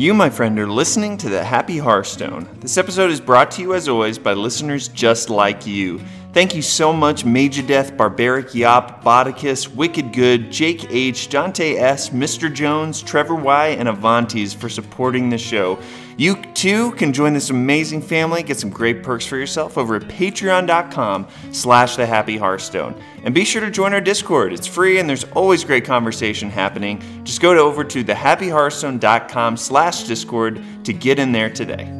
You, my friend, are listening to the Happy Hearthstone. This episode is brought to you, as always, by listeners just like you. Thank you so much, Major Death, Barbaric Yop, Bodicus, Wicked Good, Jake H, Dante S, Mr. Jones, Trevor Y, and Avantes for supporting the show. You too can join this amazing family, get some great perks for yourself over at patreon.com slash the happy hearthstone. And be sure to join our Discord. It's free and there's always great conversation happening. Just go to over to thehappyhearthstone.com slash Discord to get in there today.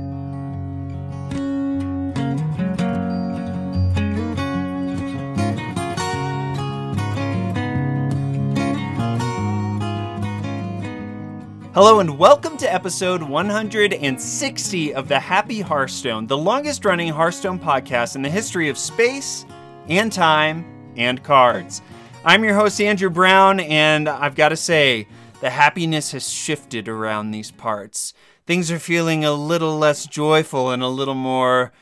Hello and welcome to episode 160 of the Happy Hearthstone, the longest running Hearthstone podcast in the history of space and time and cards. I'm your host, Andrew Brown, and I've got to say, the happiness has shifted around these parts. Things are feeling a little less joyful and a little more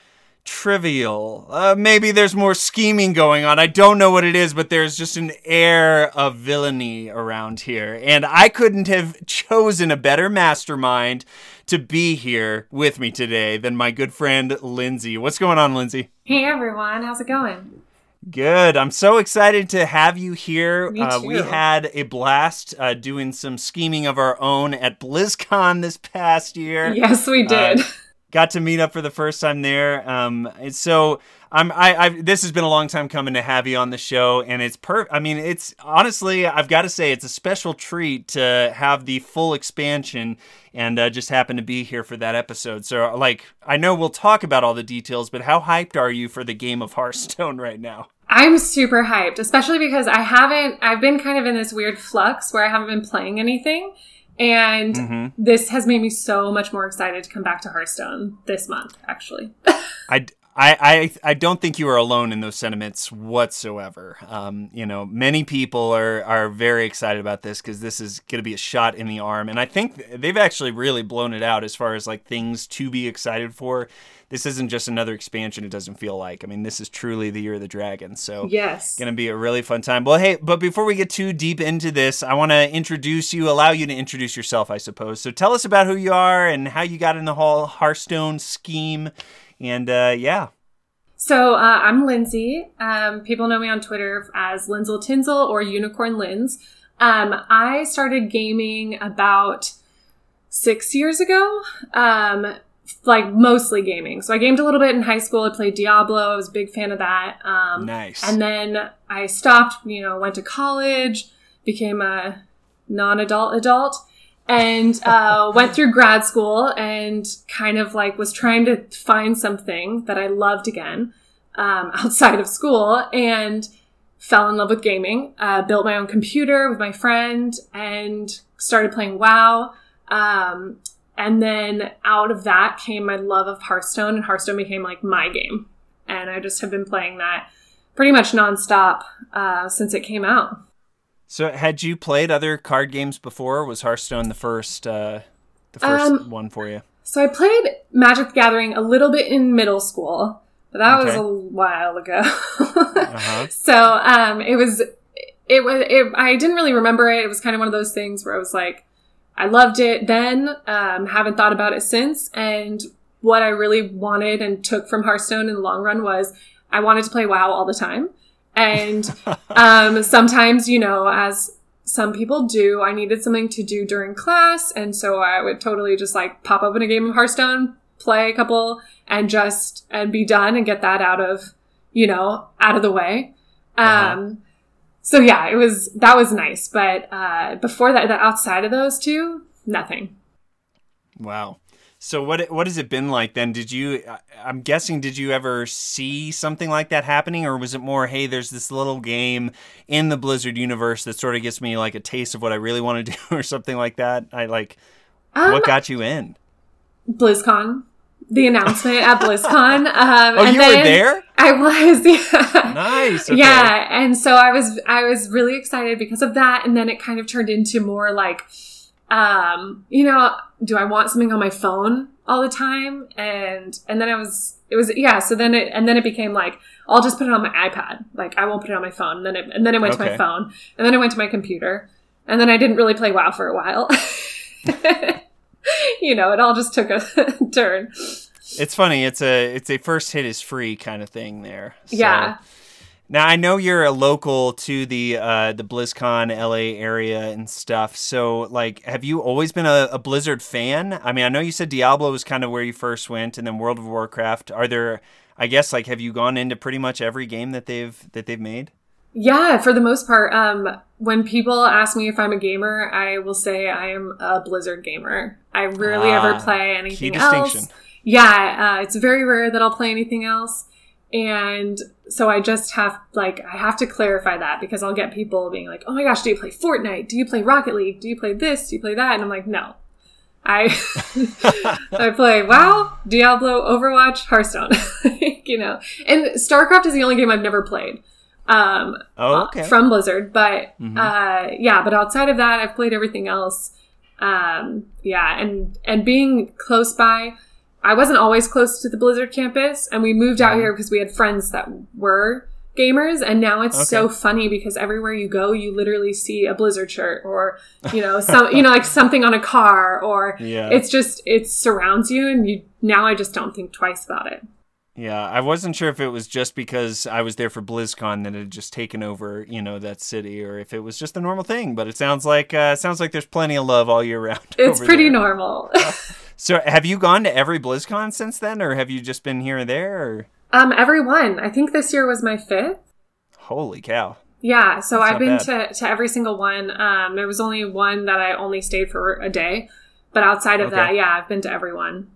trivial. Uh, maybe there's more scheming going on. I don't know what it is, but there's just an air of villainy around here. And I couldn't have chosen a better mastermind to be here with me today than my good friend Lindsay. What's going on, Lindsay? Hey everyone, how's it going? Good. I'm so excited to have you here. Me too. Uh, we had a blast uh, doing some scheming of our own at BlizzCon this past year. Yes, we did. Got to meet up for the first time there. Um, and so I'm I I've, this has been a long time coming to have you on the show, and it's per. I mean, it's honestly I've got to say it's a special treat to have the full expansion and uh, just happen to be here for that episode. So like I know we'll talk about all the details, but how hyped are you for the game of Hearthstone right now? I'm super hyped, especially because I haven't, I've been kind of in this weird flux where I haven't been playing anything. And Mm-hmm. this has made me so much more excited to come back to Hearthstone this month, actually. I, I, I, I don't think you are alone in those sentiments whatsoever. Um, you know, many people are, are very excited about this because this is going to be a shot in the arm. And I think they've actually really blown it out as far as like things to be excited for. This isn't just another expansion, it doesn't feel like. I mean, this is truly the Year of the Dragon. So, yes. Gonna be a really fun time. Well, hey, but before we get too deep into this, I want to introduce you, allow you to introduce yourself, I suppose. So tell us about who you are and how you got in the whole Hearthstone scheme, and uh, yeah. So uh, I'm Lindsay. Um, people know me on Twitter as Lindsel Tinsel or Unicorn Linz. Um, I started gaming about six years ago. Um, like mostly gaming. So I gamed a little bit in high school. I played Diablo. I was a big fan of that. Um, Nice. And then I stopped, you know, went to college, became a non adult adult, and uh, went through grad school and kind of like was trying to find something that I loved again um, outside of school and fell in love with gaming. Uh, built my own computer with my friend and started playing WoW. Um, and then out of that came my love of Hearthstone, and Hearthstone became like my game. And I just have been playing that pretty much nonstop uh, since it came out. So, had you played other card games before? Was Hearthstone the first, uh, the first Um, one for you? So I played Magic the Gathering a little bit in middle school, but that was a while ago. Uh-huh. So um, it was, it was, it, I didn't really remember it. It was kind of one of those things where I was like, I loved it then, um, haven't thought about it since. And what I really wanted and took from Hearthstone in the long run was I wanted to play WoW all the time. And um, sometimes, you know, as some people do, I needed something to do during class. And so I would totally just like pop open a game of Hearthstone, play a couple, and just, and be done and get that out of, you know, out of the way. Uh-huh. So yeah, it was, that was nice. But uh, before that, the outside of those two, nothing. Wow. So what what has it been like then? Did you I'm guessing did you ever see something like that happening or was it more hey there's this little game in the Blizzard universe that sort of gives me like a taste of what I really want to do or something like that? I like Um, what got you in? BlizzCon, the announcement at BlizzCon. Um, Oh, and you were there? I was, yeah. Nice. Okay. Yeah, and so I was I was really excited because of that, and then it kind of turned into more like, um, you know, do I want something on my phone all the time? And and then I was it was yeah. So then it and then it became like I'll just put it on my iPad. Like I won't put it on my phone. And then it and then it went to my phone, and then it went to my computer, and then I didn't really play WoW for a while. you know, it all just took a turn. It's funny. It's a it's a first hit is free kind of thing there. So- Yeah. Now I know you're a local to the uh, the BlizzCon LA area and stuff. So like, have you always been a, a Blizzard fan? I mean, I know you said Diablo was kind of where you first went, and then World of Warcraft. Are there? I guess like, have you gone into pretty much every game that they've that they've made? Yeah, for the most part. Um, when people ask me if I'm a gamer, I will say I am a Blizzard gamer. I rarely Ah, ever play Key anything else. Yeah, uh, it's very rare that I'll play anything else. And so I just have, like, I have to clarify that because I'll get people being like, oh my gosh, do you play Fortnite? Do you play Rocket League? Do you play this? Do you play that? And I'm like, no. I I play WoW, Diablo, Overwatch, Hearthstone. you know, and StarCraft is the only game I've never played. Um, Oh, okay. from Blizzard. But Mhm. uh, yeah, but outside of that, I've played everything else. Um, yeah, and and being close by, I wasn't always close to the Blizzard campus, and we moved out Mhm. here because we had friends that were gamers, and now it's Okay. so funny because everywhere you go, you literally see a Blizzard shirt or you know some you know like something on a car or yeah. it's just it surrounds you, and you now I just don't think twice about it. Yeah, I wasn't sure if it was just because I was there for BlizzCon that it had just taken over, you know, that city, or if it was just a normal thing. But it sounds like uh, sounds like there's plenty of love all year round. It's pretty there. normal. So, have you gone to every BlizzCon since then, or have you just been here and there? Or um, everyone, I think this year was my fifth. holy cow! Yeah, so That's I've been to, to every single one. Um, there was only one that I only stayed for a day, but outside of Okay. that, yeah, I've been to every one.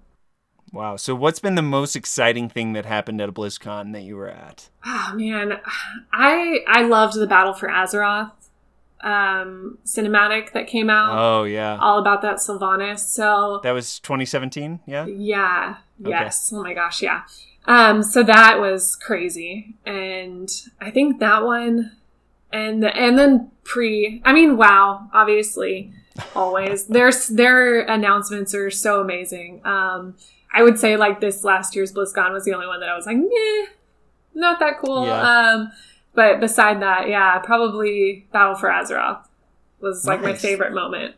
Wow. So, what's been the most exciting thing that happened at a BlizzCon that you were at? Oh man, I I loved the Battle for Azeroth um, cinematic that came out, Oh yeah, all about that Sylvanas. So that was 2017. Yeah. Yeah. Okay. Yes. Oh my gosh. Yeah. Um, so that was crazy. And I think that one and the, and then pre I mean, wow, obviously. Always. Their their announcements are so amazing. Um I would say like this last year's BlizzCon was the only one that I was like, meh, not that cool. Yeah. Um but beside that, yeah, probably Battle for Azeroth was like my favorite moment.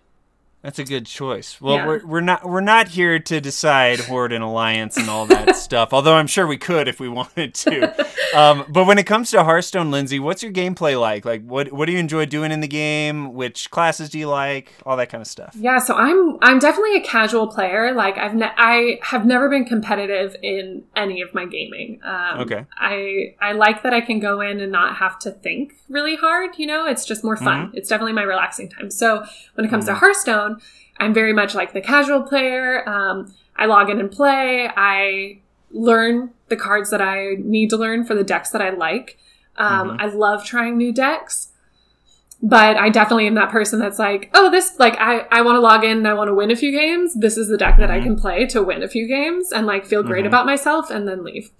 That's a good choice. Well, Yeah. we're, we're not we're not here to decide horde and alliance and all that stuff. Although I'm sure we could if we wanted to. Um, but when it comes to Hearthstone, Lindsay, what's your gameplay like? Like, what what do you enjoy doing in the game? Which classes do you like? All that kind of stuff. Yeah, so I'm I'm definitely a casual player. Like I've ne- I have never been competitive in any of my gaming. Um, Okay. I I like that I can go in and not have to think really hard. You know, it's just more fun. It's definitely my relaxing time. So when it comes to Hearthstone, I'm very much like the casual player. Um, I log in and play. I learn the cards that I need to learn for the decks that I like. Um, I love trying new decks but I definitely am that person that's like, oh, this like I I want to log in and I want to win a few games. This is the deck that I can play to win a few games and like feel great Mhm. about myself and then leave.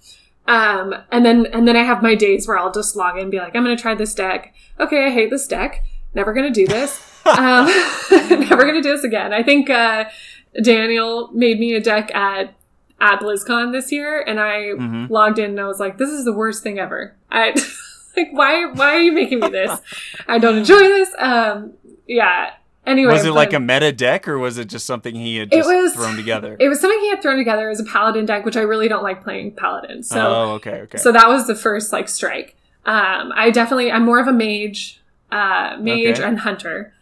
Um, and then and then I have my days where I'll just log in and be like, I'm gonna try this deck. Okay, I hate this deck. Never gonna do this. Um, never gonna do this again. I think uh, Daniel made me a deck at at BlizzCon this year, and I Mhm. logged in and I was like, this is the worst thing ever. I like why why are you making me this? I don't enjoy this. Um, yeah. Anyway, was it like a meta deck, or was it just something he had just was- thrown together? It was something he had thrown together as a paladin deck, which I really don't like playing paladin. So oh, okay, okay. so that was the first like strike. Um, I definitely I'm more of a mage, uh, mage Okay. and hunter.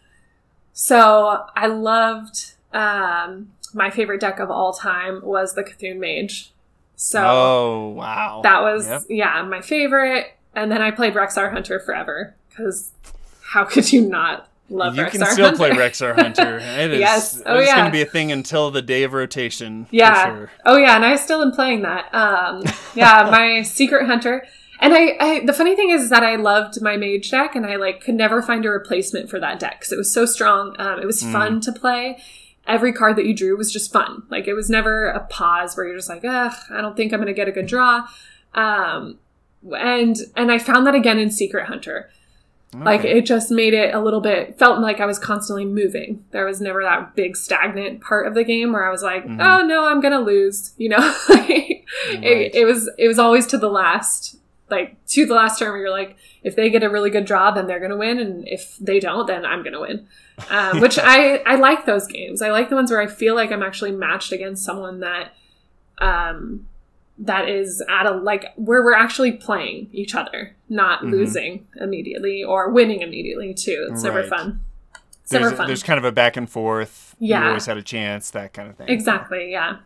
So I loved um, my favorite deck of all time was the Cthulhu Mage. So oh, wow. that was Yep. yeah my favorite. And then I played Rexxar Hunter forever because how could you not love Rexxar Hunter? you Rexxar can still Hunter? play Rexxar Hunter. It is. Yes. Oh, it's yeah. going to be a thing until the day of rotation. for Yeah. sure. Oh yeah, and I still am playing that. Um, yeah, my secret hunter. And I, I, the funny thing is that I loved my mage deck, and I like could never find a replacement for that deck because it was so strong. Um, it was Mm. fun to play. Every card that you drew was just fun. Like it was never a pause where you're just like, ugh, I don't think I'm gonna get a good draw. Um, and and I found that again in Secret Hunter. Like it just made it a little bit felt like I was constantly moving. There was never that big stagnant part of the game where I was like, Mhm. "Oh no, I'm gonna lose." You know, Like, Right. it, it was it was always to the last like to the last term, you're like, if they get a really good draw, then they're going to win, and if they don't, then I'm going to win. Um, which I I like those games. I like the ones where I feel like I'm actually matched against someone that um that is at a like where we're actually playing each other, not Mhm. losing immediately or winning immediately too. It's never fun. It's There's, never fun. there's kind of a back and forth. yeah You always had a chance, that kind of thing. exactly. Yeah.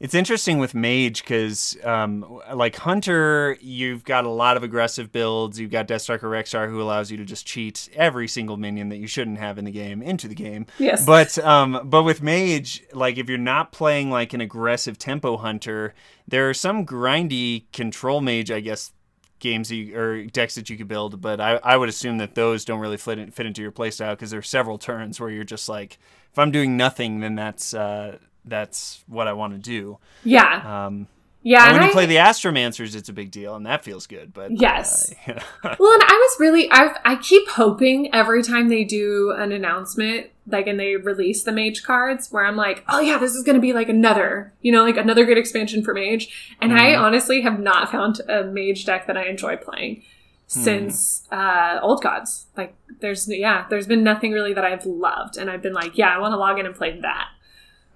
It's interesting with Mage because, um, like Hunter, you've got a lot of aggressive builds. You've got Deathstalker Rexxar who allows you to just cheat every single minion that you shouldn't have in the game into the game. Yes. But um, but with Mage, like if you're not playing like an aggressive tempo hunter, there are some grindy control mage, I guess, games you, or decks that you could build. But I, I would assume that those don't really fit, in, fit into your playstyle because there are several turns where you're just like, if I'm doing nothing, then that's uh, that's what I want to do. yeah. Um, Yeah. and when and you I- play the Astromancers, it's a big deal, and that feels good. But Yes. uh, yeah. Well, and I was really, I I keep hoping every time they do an announcement, like, and they release the mage cards, where I'm like, oh yeah, this is going to be like another, you know, like another good expansion for mage. And I Mhm. honestly have not found a mage deck that I enjoy playing since uh, Old Gods. Like, there's, yeah, there's been nothing really that I've loved, and I've been like, yeah, I want to log in and play that.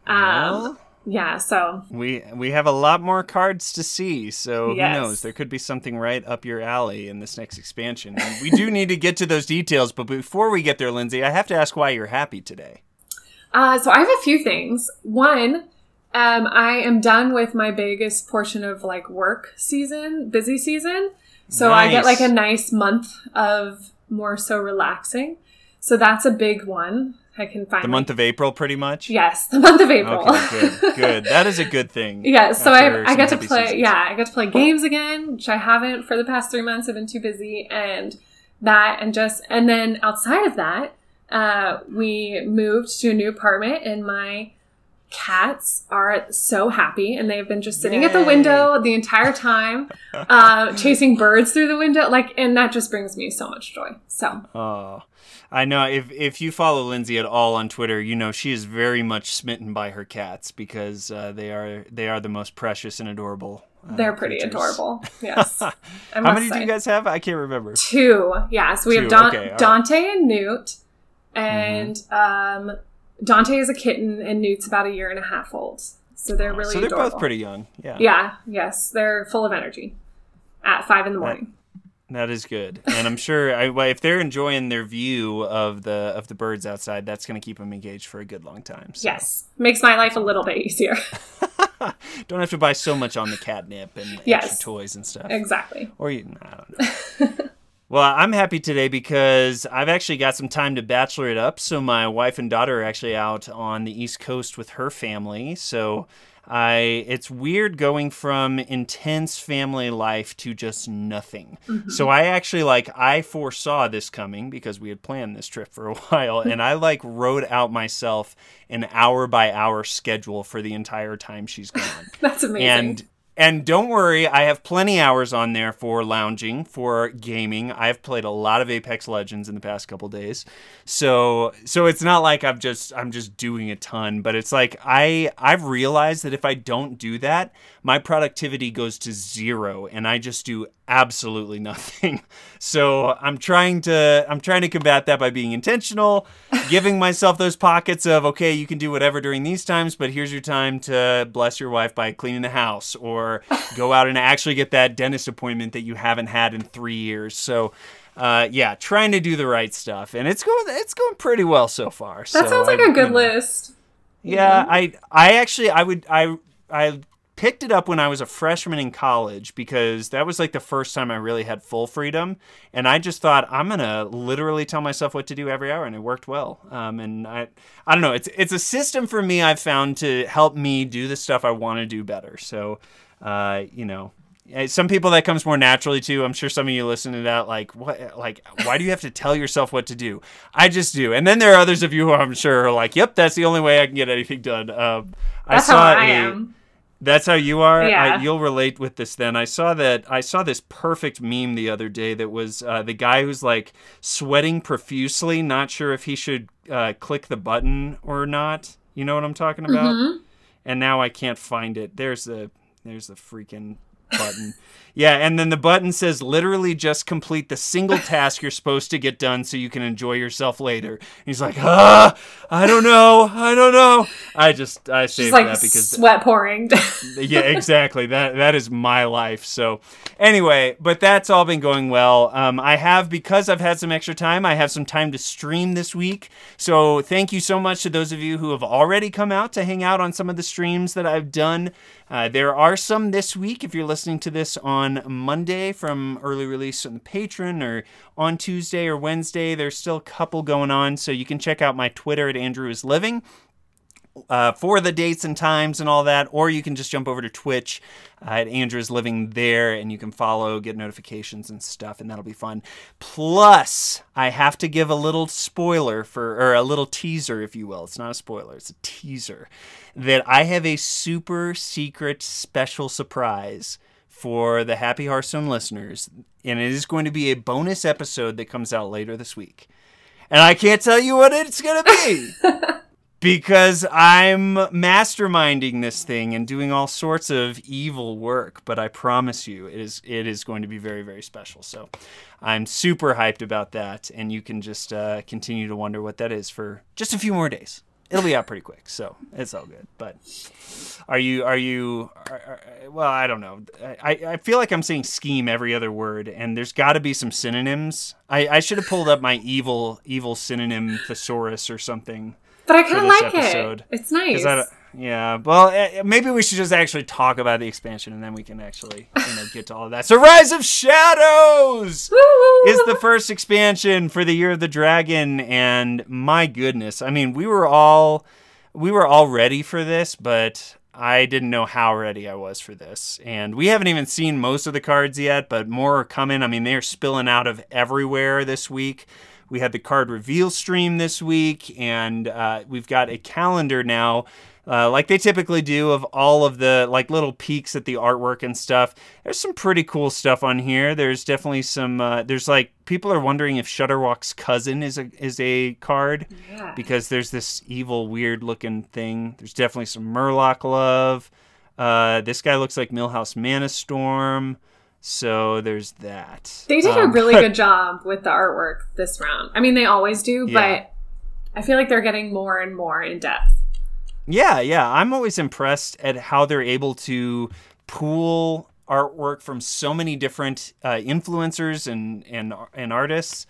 Um, Well, yeah, so we we have a lot more cards to see, so Yes. who knows? There could be something right up your alley in this next expansion. And we do need to get to those details, but before we get there, Lindsay, I have to ask why you're happy today. Uh, so I have a few things. One, um, I am done with my biggest portion of like work season, busy season. So I get like a nice month of more so relaxing. So that's a big one. I can find The month of April, pretty much. yes, the month of April. Okay, good, good. That is a good thing. yeah, so I I get to play. seasons. Yeah, I get to play games again, which I haven't for the past three months. I've been too busy, and that, and just, and then outside of that, uh, we moved to a new apartment, and my cats are so happy, and they've been just sitting at the window the entire time, uh, chasing birds through the window, like, and that just brings me so much joy. So Oh, I know. If if you follow Lindsay at all on Twitter, you know she is very much smitten by her cats because uh, they are they are the most precious and adorable. uh, they're pretty creatures. adorable. Yes, How many do you guys have? I can't remember. Two. Yeah. So we have Two, Don- okay, all right. Dante and Newt. And um, Dante is a kitten and Newt's about a year and a half old. So they're really so they're adorable. both pretty young. Yeah. Yeah. Yes. They're full of energy at five in the morning. That is good, and I'm sure I, if they're enjoying their view of the of the birds outside, that's going to keep them engaged for a good long time. So. Yes. Makes my life a little bit easier. Don't have to buy so much on the catnip and Yes. extra toys and stuff. exactly. Or you, I don't know. well, I'm happy today because I've actually got some time to bachelor it up. So my wife and daughter are actually out on the East Coast with her family. So I, it's weird going from intense family life to just nothing. Mm-hmm. So I actually like I foresaw this coming because we had planned this trip for a while, and I like wrote out myself an hour by hour schedule for the entire time she's gone. That's amazing. And and don't worry, I have plenty hours on there for lounging, for gaming. I've played a lot of Apex Legends in the past couple days. So so it's not like I'm just I'm just doing a ton, but it's like I I've realized that if I don't do that, my productivity goes to zero and I just do absolutely nothing. So I'm trying to I'm trying to combat that by being intentional, giving myself those pockets of okay, you can do whatever during these times, but here's your time to bless your wife by cleaning the house or go out and actually get that dentist appointment that you haven't had in 3 years. So uh, yeah, trying to do the right stuff, and it's going it's going pretty well so far. that so sounds like I- a good you know. list. Yeah, I I actually I would I I picked it up when I was a freshman in college because that was like the first time I really had full freedom, and I just thought I'm gonna literally tell myself what to do every hour, and it worked well. Um, and I I don't know, it's it's a system for me I've found to help me do the stuff I want to do better. So, uh, you know. eh, Some people that comes more naturally to. I'm sure some of you listen to that like what like why do you have to tell yourself what to do? I just do. And then there are others of you who I'm sure are like, "Yep, that's the only way I can get anything done." Um, That's I how saw I a- am. That's how you are. Yeah. I, you'll relate with this. Then I saw that. I saw this perfect meme the other day. That was uh, the guy who's like sweating profusely, not sure if he should uh, click the button or not. You know what I'm talking about? Mhm. And now I can't find it. There's the there's the freaking button. Yeah, and then the button says literally just complete the single task you're supposed to get done so you can enjoy yourself later. And he's like, ah, I don't know, I don't know. I just I saved Just like that because sweat pouring. yeah, exactly. That that is my life. So anyway, but that's all been going well. Um, I have because I've had some extra time. I have some time to stream this week. So thank you so much to those of you who have already come out to hang out on some of the streams that I've done. Uh, there are some this week. If you're listening to this on Monday from early release on the patron or on Tuesday or Wednesday, there's still a couple going on. So you can check out my Twitter at Andrew is Living uh, for the dates and times and all that, or you can just jump over to Twitch uh, at Andrew's Living there and you can follow, get notifications and stuff, and that'll be fun. Plus, I have to give a little spoiler for, or a little teaser, if you will. It's not a spoiler, it's a teaser. That I have a super secret special surprise for the Happy Hearthstone listeners, and it is going to be a bonus episode that comes out later this week. And I can't tell you what it's going to be because I'm masterminding this thing and doing all sorts of evil work. But I promise you, it is it is going to be very very special. So I'm super hyped about that, and you can just uh, continue to wonder what that is for just a few more days. It'll be out pretty quick, so it's all good. But are you are you? Are, are, well, I don't know. I, I feel like I'm saying scheme every other word, and there's got to be some synonyms. I, I should have pulled up my evil evil synonym thesaurus or something. But I kind of like episode. it. It's nice. Yeah, well, eh, maybe we should just actually talk about the expansion, and then we can actually you know get to all of that. So, Rise of Shadows is the first expansion for the Year of the Dragon, and my goodness, I mean, we were all we were all ready for this, but I didn't know how ready I was for this. And we haven't even seen most of the cards yet, but more are coming. I mean, they're spilling out of everywhere this week. We had the card reveal stream this week, and uh, we've got a calendar now, uh, like they typically do, of all of the like little peeks at the artwork and stuff. There's some pretty cool stuff on here. There's definitely some. Uh, there's like people are wondering if Shudderwock's cousin is a is a card Yeah. because there's this evil, weird looking thing. There's definitely some Murloc love. Uh, this guy looks like Millhouse Manastorm. So there's that. They did a Um, really good job with the artwork this round. I mean, they always do, Yeah. but I feel like they're getting more and more in depth. Yeah, yeah. I'm always impressed at how they're able to pool artwork from so many different uh, influencers and, and and artists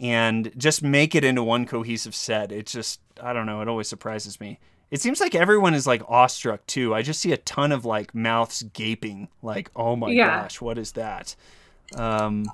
and just make it into one cohesive set. It's just I don't know, it always surprises me. It seems like everyone is like awestruck too. I just see a ton of like mouths gaping like, "Oh my Yeah. gosh, what is that?" Um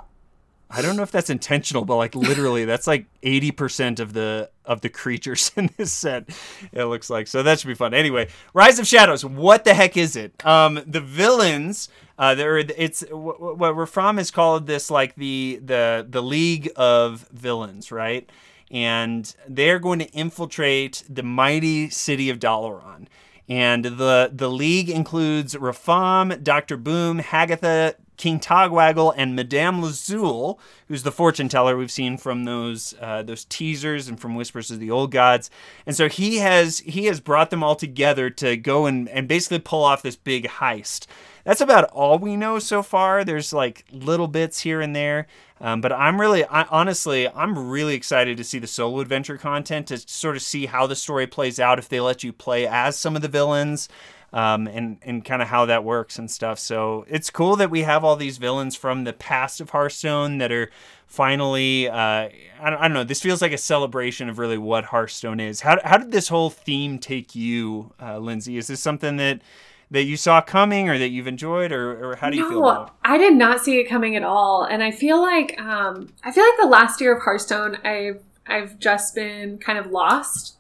I don't know if that's intentional, but like literally, that's like eighty percent of the of the creatures in this set. It looks like so that should be fun. Anyway, Rise of Shadows. What the heck is it? Um, the villains. Uh, there it's wh- wh- what Rafaam has called this like the the the League of Villains, right? And they're going to infiltrate the mighty city of Dalaran. And the the league includes Rafaam, Doctor Boom, Hagatha, King Togwaggle, and Madame Lazul, who's the fortune teller we've seen from those uh, those teasers and from Whispers of the Old Gods. And so he has he has brought them all together to go and, and basically pull off this big heist. That's about all we know so far. There's like little bits here and there. Um, but I'm really, I, honestly, I'm really excited to see the solo adventure content to sort of see how the story plays out if they let you play as some of the villains, um, and and kind of how that works and stuff. So it's cool that we have all these villains from the past of Hearthstone that are finally, uh, I, don't, I don't know. This feels like a celebration of really what Hearthstone is. How how did this whole theme take you, uh, Lindsay? Is this something that that you saw coming or that you've enjoyed, or, or how do you feel about it? I did not see it coming at all, and I feel like um, I feel like the last year of Hearthstone, I've I've just been kind of lost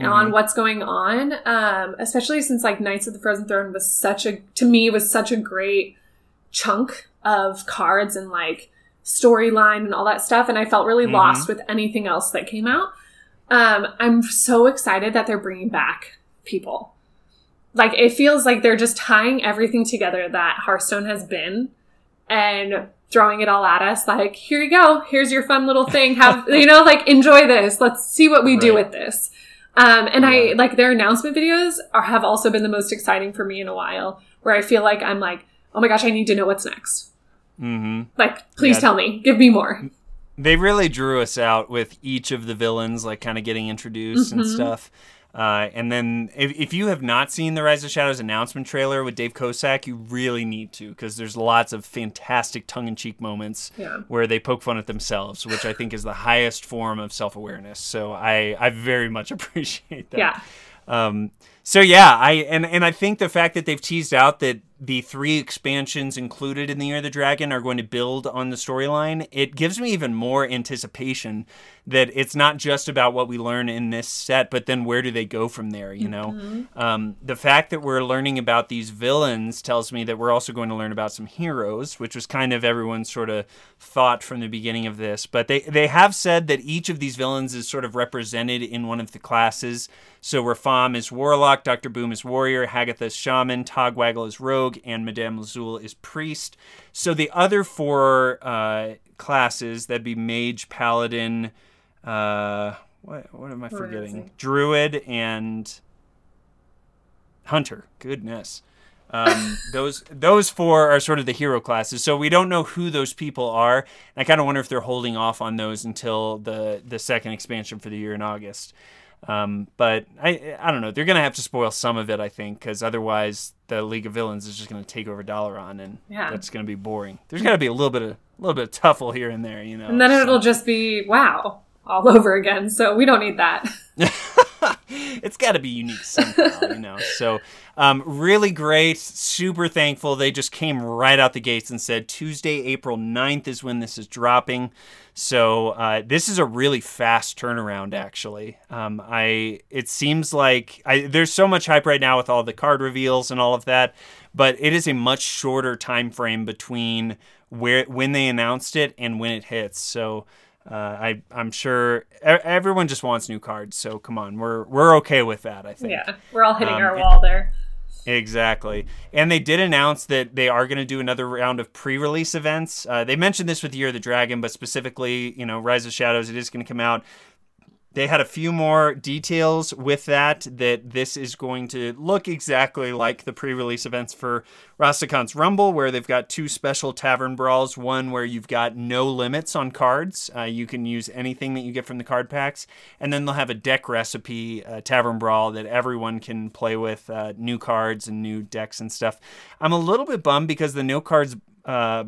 on Mhm. what's going on, um, especially since like Knights of the Frozen Throne was such a to me was such a great chunk of cards and like storyline and all that stuff, and I felt really Mhm. lost with anything else that came out. Um, I'm so excited that they're bringing back people. Like it feels like they're just tying everything together that Hearthstone has been and throwing it all at us like here you go here's your fun little thing have you know like enjoy this let's see what we do with this um, and i like their announcement videos are have also been the most exciting for me in a while where i feel like i'm like oh my gosh, I need to know what's next. Mm-hmm. Like, please Yeah. tell me, give me more. They really drew us out with each of the villains, like kind of getting introduced and Mhm. stuff. Uh, and then, if, if you have not seen the Rise of Shadows announcement trailer with Dave Kosak, you really need to because there's lots of fantastic tongue-in-cheek moments Yeah. where they poke fun at themselves, which I think is the highest form of self-awareness. So I, I very much appreciate that. Yeah. Um, so yeah, I and and I think the fact that they've teased out that the three expansions included in the Year of the Dragon are going to build on the storyline, it gives me even more anticipation that it's not just about what we learn in this set, but then where do they go from there? You know, um, the fact that we're learning about these villains tells me that we're also going to learn about some heroes, which was kind of everyone's sort of thought from the beginning of this. But they they have said that each of these villains is sort of represented in one of the classes. So Rafaam is Warlock, Dr. Boom is Warrior, Hagatha is Shaman, Togwaggle is Rogue, and Madame Lazul is Priest. So the other four uh, classes, that'd be Mage, Paladin, uh, what, what am I forgetting? Druid and Hunter. Goodness. Um, those those four are sort of the hero classes, so we don't know who those people are. And I kind of wonder if they're holding off on those until the the second expansion for the year in August. Um, but I I don't know. They're gonna have to spoil some of it, I think, because otherwise the League of Villains is just gonna take over Dalaran, and Yeah. that's gonna be boring. There's gotta be a little bit of a little bit of tuffle here and there, you know. And then so- it'll just be wow all over again. So we don't need that. it's got to be unique somehow, you know. So, um, really great. Super thankful. They just came right out the gates and said Tuesday, April 9th is when this is dropping. So uh, this is a really fast turnaround, actually. Um, I it seems like I, there's so much hype right now with all the card reveals and all of that, but it is a much shorter time frame between where when they announced it and when it hits. So. Uh, I I'm sure everyone just wants new cards, so come on, we're we're okay with that. I think. Yeah, we're all hitting Um, our wall there. Exactly. And they did announce that they are going to do another round of pre-release events. Uh, they mentioned this with Year of the Dragon, but specifically, you know, Rise of Shadows, it is going to come out. They had a few more details with that, that this is going to look exactly like the pre-release events for Rastakhan's Rumble, where they've got two special tavern brawls. One where you've got no limits on cards. Uh, you can use anything that you get from the card packs. And then they'll have a deck recipe uh, tavern brawl that everyone can play with uh, new cards and new decks and stuff. I'm a little bit bummed because the no cards uh,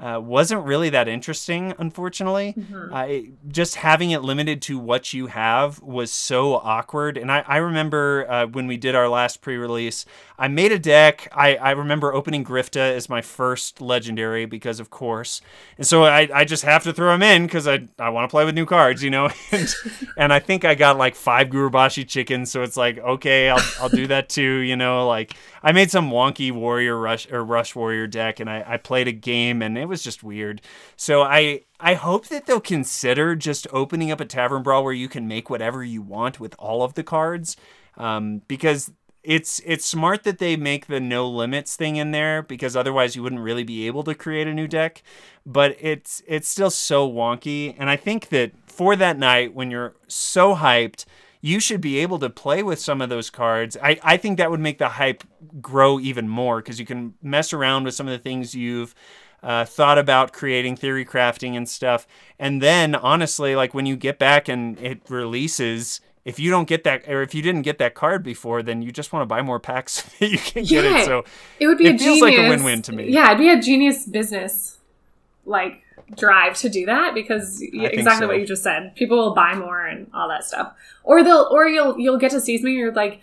uh, wasn't really that interesting, unfortunately. I just having it limited to what you have was so awkward. And I, I remember uh, when we did our last pre-release, I made a deck. I, I remember opening Griftah as my first legendary because, of course, and so I, I just have to throw him in because I, I want to play with new cards, you know. and, and I think I got like five Gurubashi chickens, so it's like okay, I'll I'll do that too, you know. Like I made some wonky warrior rush or rush warrior deck, and I, I played a game, and it was just weird. So I I hope that they'll consider just opening up a tavern brawl where you can make whatever you want with all of the cards, um, because it's it's smart that they make the no limits thing in there because otherwise you wouldn't really be able to create a new deck. But it's it's still so wonky, and I think that for that night when you're so hyped you should be able to play with some of those cards. I, I think that would make the hype grow even more because you can mess around with some of the things you've uh, thought about creating, theory crafting, and stuff. And then, honestly, like when you get back and it releases, if you don't get that, or if you didn't get that card before, then you just want to buy more packs so that you can get it. So It would be It feels like a win-win to me. Yeah, it'd be a genius business like drive to do that because exactly so. what you just said. People will buy more and all that stuff. Or they'll or you'll you'll get to see something you're like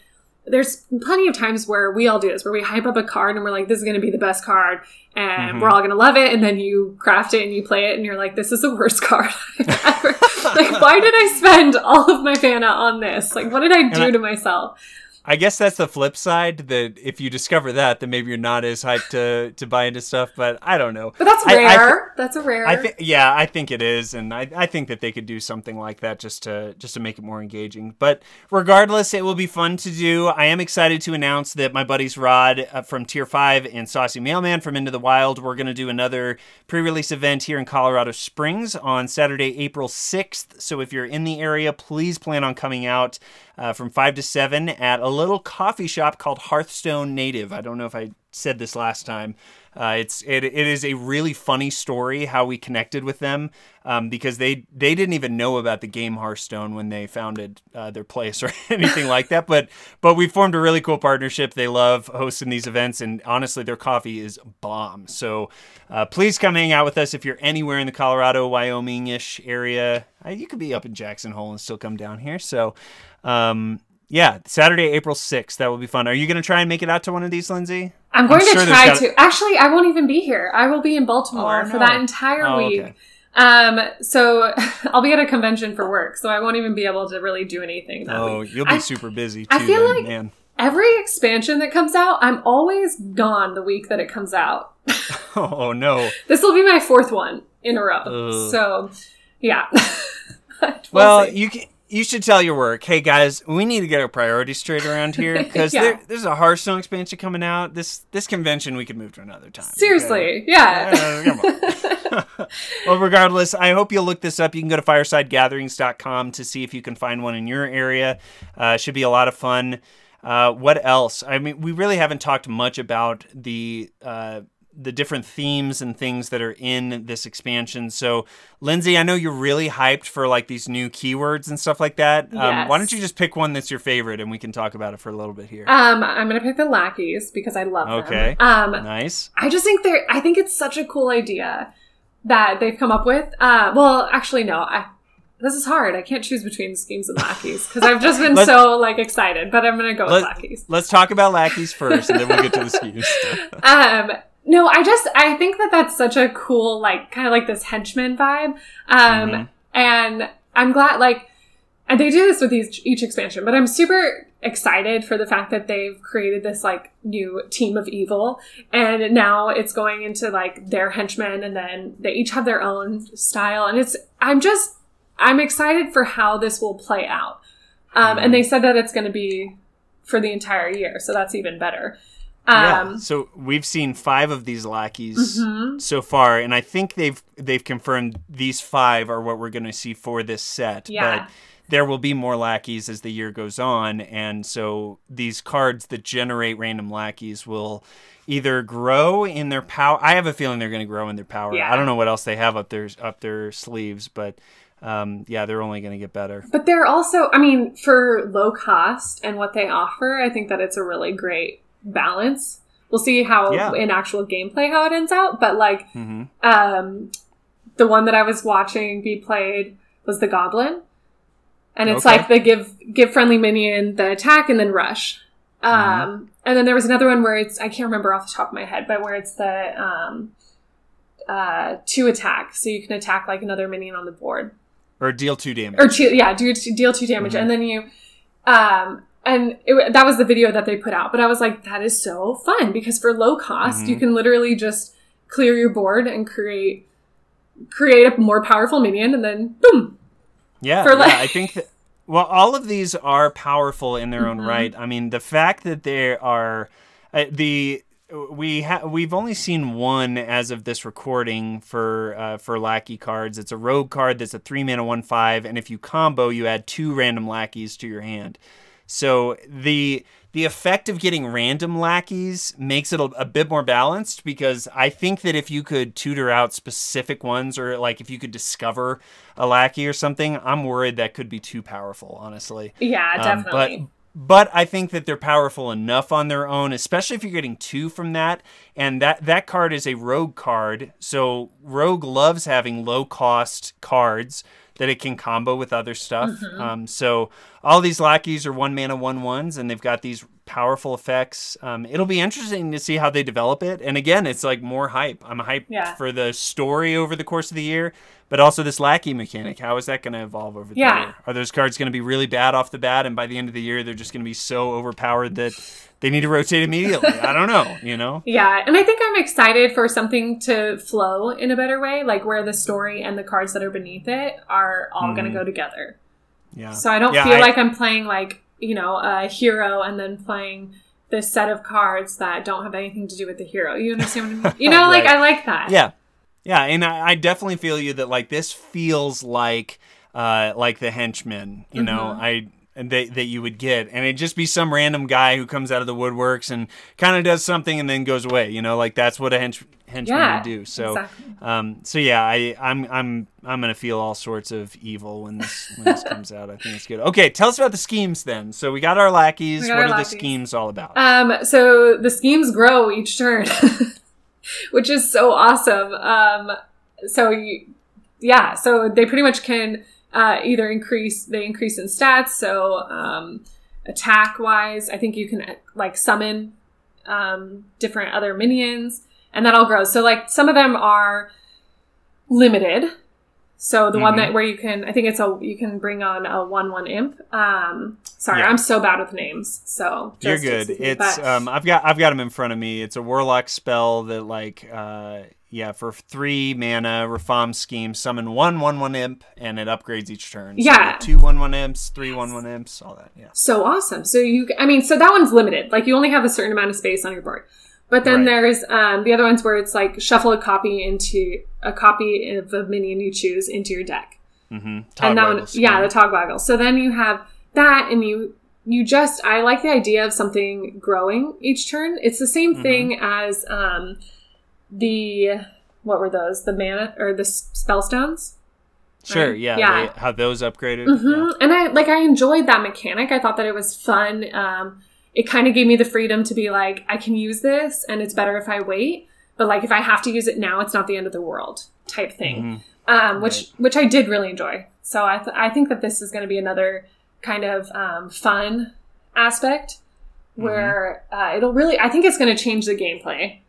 there's plenty of times where we all do this where we hype up a card and we're like this is going to be the best card and Mhm. we're all going to love it and then you craft it and you play it and you're like this is the worst card ever like why did I spend all of my mana on this like what did I do I- to myself I guess that's the flip side. That if you discover that, then maybe you're not as hyped to to buy into stuff. But I don't know. but that's I- I rare that's a rare I think yeah, I think it is, and I, I think that they could do something like that just to just to make it more engaging. But regardless, it will be fun to do. I am excited to announce that my buddies Rod uh, from Tier Five and Saucy Mailman from Into the Wild, we're going to do another pre-release event here in Colorado Springs on Saturday, April sixth. So if you're in the area, please plan on coming out. Uh, from 5 to 7 at a little coffee shop called Hearthstone Native. I don't know if I said this last time. Uh, it's it, it is a really funny story how we connected with them um, because they they didn't even know about the game Hearthstone when they founded uh, their place or anything like that. But but we formed a really cool partnership. They love hosting these events, and honestly, their coffee is bomb. So uh, please come hang out with us if you're anywhere in the Colorado, Wyoming ish area. Uh, you could be up in Jackson Hole and still come down here. So. Um, yeah, Saturday, April 6th. That will be fun. Are you going to try and make it out to one of these, Lindsay? I'm going I'm to sure try gotta... to. Actually, I won't even be here. I will be in Baltimore oh, no. for that entire oh, week. Okay. Um, so I'll be at a convention for work, so I won't even be able to really do anything that oh, week. you'll be I, super busy too. I feel then, like man. every expansion that comes out, I'm always gone the week that it comes out. oh no! This will be my fourth one in a row. Ugh. So, yeah. we'll, well you can you should tell your work, hey guys, we need to get our priorities straight around here because yeah. there, there's a Hearthstone expansion coming out. This this convention we could move to another time. Seriously, okay? yeah. Uh, well, regardless, I hope you'll look this up. You can go to firesidegatherings.com to see if you can find one in your area. Uh, should be a lot of fun. Uh, what else? I mean, we really haven't talked much about the uh, the different themes and things that are in this expansion. So, Lindsay, I know you're really hyped for like these new keywords and stuff like that. Yes. Um, why don't you just pick one that's your favorite and we can talk about it for a little bit here? Um, I'm gonna pick the lackeys because I love okay. them. Okay. Um, nice. I just think they're. I think it's such a cool idea that they've come up with. Uh, well, actually, no. I, this is hard. I can't choose between schemes and lackeys because I've just been so like excited. But I'm gonna go with lackeys. Let's talk about lackeys first, and then we'll get to the schemes. um, no, I just I think that that's such a cool like kind of like this henchman vibe. Um mm-hmm. and I'm glad like and they do this with each, each expansion, but I'm super excited for the fact that they've created this like new team of evil and now it's going into like their henchmen and then they each have their own style and it's I'm just I'm excited for how this will play out. Um mm-hmm. and they said that it's going to be for the entire year, so that's even better. Um, yeah. So we've seen five of these lackeys mm-hmm. so far, and I think they've they've confirmed these five are what we're going to see for this set. Yeah. But there will be more lackeys as the year goes on, and so these cards that generate random lackeys will either grow in their power. I have a feeling they're going to grow in their power. Yeah. I don't know what else they have up their up their sleeves, but um, yeah, they're only going to get better. But they're also, I mean, for low cost and what they offer, I think that it's a really great balance. We'll see how yeah. in actual gameplay how it ends out, but like mm-hmm. um, the one that I was watching be played was the Goblin, and it's okay. like the give give friendly minion the attack and then rush. Um, mm-hmm. And then there was another one where it's I can't remember off the top of my head, but where it's the um, uh, two attack, so you can attack like another minion on the board, or deal two damage, or two, yeah, do deal two damage, mm-hmm. and then you um, and it, that was the video that they put out. But I was like, that is so fun because for low cost, mm-hmm. you can literally just clear your board and create create a more powerful minion, and then boom. Yeah, for like- yeah I think that. Well, all of these are powerful in their mm-hmm. own right. I mean, the fact that they are uh, the we ha- we've only seen one as of this recording for uh, for lackey cards. It's a rogue card that's a three mana one five, and if you combo, you add two random lackeys to your hand. So the the effect of getting random lackeys makes it a, a, bit more balanced because I think that if you could tutor out specific ones or like if you could discover a lackey or something, I'm worried that could be too powerful, honestly. Yeah, definitely. Um, but but I think that they're powerful enough on their own, especially if you're getting two from that. And that that card is a rogue card, so rogue loves having low cost cards that it can combo with other stuff. Mm-hmm. Um, so all these lackeys are one mana one ones, and they've got these powerful effects. Um, it'll be interesting to see how they develop it. And again, it's like more hype. I'm hyped yeah. for the story over the course of the year, but also this lackey mechanic. How is that going to evolve over the yeah. year? Are those cards going to be really bad off the bat, and by the end of the year, they're just going to be so overpowered that they need to rotate immediately. I don't know, you know? Yeah, and I think I'm excited for something to flow in a better way, like where the story and the cards that are beneath it are all mm. going to go together. Yeah. So I don't yeah, feel I, like I'm playing like, you know, a hero and then playing this set of cards that don't have anything to do with the hero. You understand what I mean? You know, right. like I like that. Yeah. Yeah, and I, I definitely feel you that like this feels like uh like the henchmen, you mm-hmm. know. I that, that you would get. And it'd just be some random guy who comes out of the woodworks and kind of does something and then goes away you know like that's what a hench, henchman Yeah, would do. So exactly. um so yeah i i'm i'm i'm gonna feel all sorts of evil when this when this comes out. I think it's good. Okay tell us about the schemes then. So we got our lackeys. Got what our are lackeys. the schemes all about? Um, so the schemes grow each turn, which is so awesome. Um, so you, yeah, so they pretty much can uh, either increase they increase in stats. So um, attack wise, I think you can like summon um, different other minions, and that all grows. So like some of them are limited. So the one Mhm. that where you can, I think it's a you can bring on a one one imp. Um, sorry, Yeah. I'm so bad with names. So You're good. me, It's but- um I've got I've got them in front of me. It's a warlock spell that like uh yeah, for three mana, Rafaam's scheme, summon one one one imp, and it upgrades each turn. So Yeah. two one one imps, three one one imps, all that. Yeah. so awesome. So you, I mean, so that one's limited. Like you only have a certain amount of space on your board. But then Right. there's um, the other ones where it's like shuffle a copy into a copy of a minion you choose into your deck. Mm-hmm. and that one, yeah, the Togwaggle. So then you have that, and you you just I like the idea of something growing each turn. It's the same Mhm. thing as um, the what were those? The mana or the spell stones. sure. right? Yeah. Yeah. They, how those upgraded. hmm And I like I enjoyed that mechanic. I thought that it was fun. Um, it kind of gave me the freedom to be like, I can use this, and it's better if I wait. But like, if I have to use it now, it's not the end of the world type Yeah. thing. Mhm. Um, which which I did really enjoy. So I th- I think that this is going to be another kind of um, fun aspect where uh, it'll really. I think it's going to change the gameplay.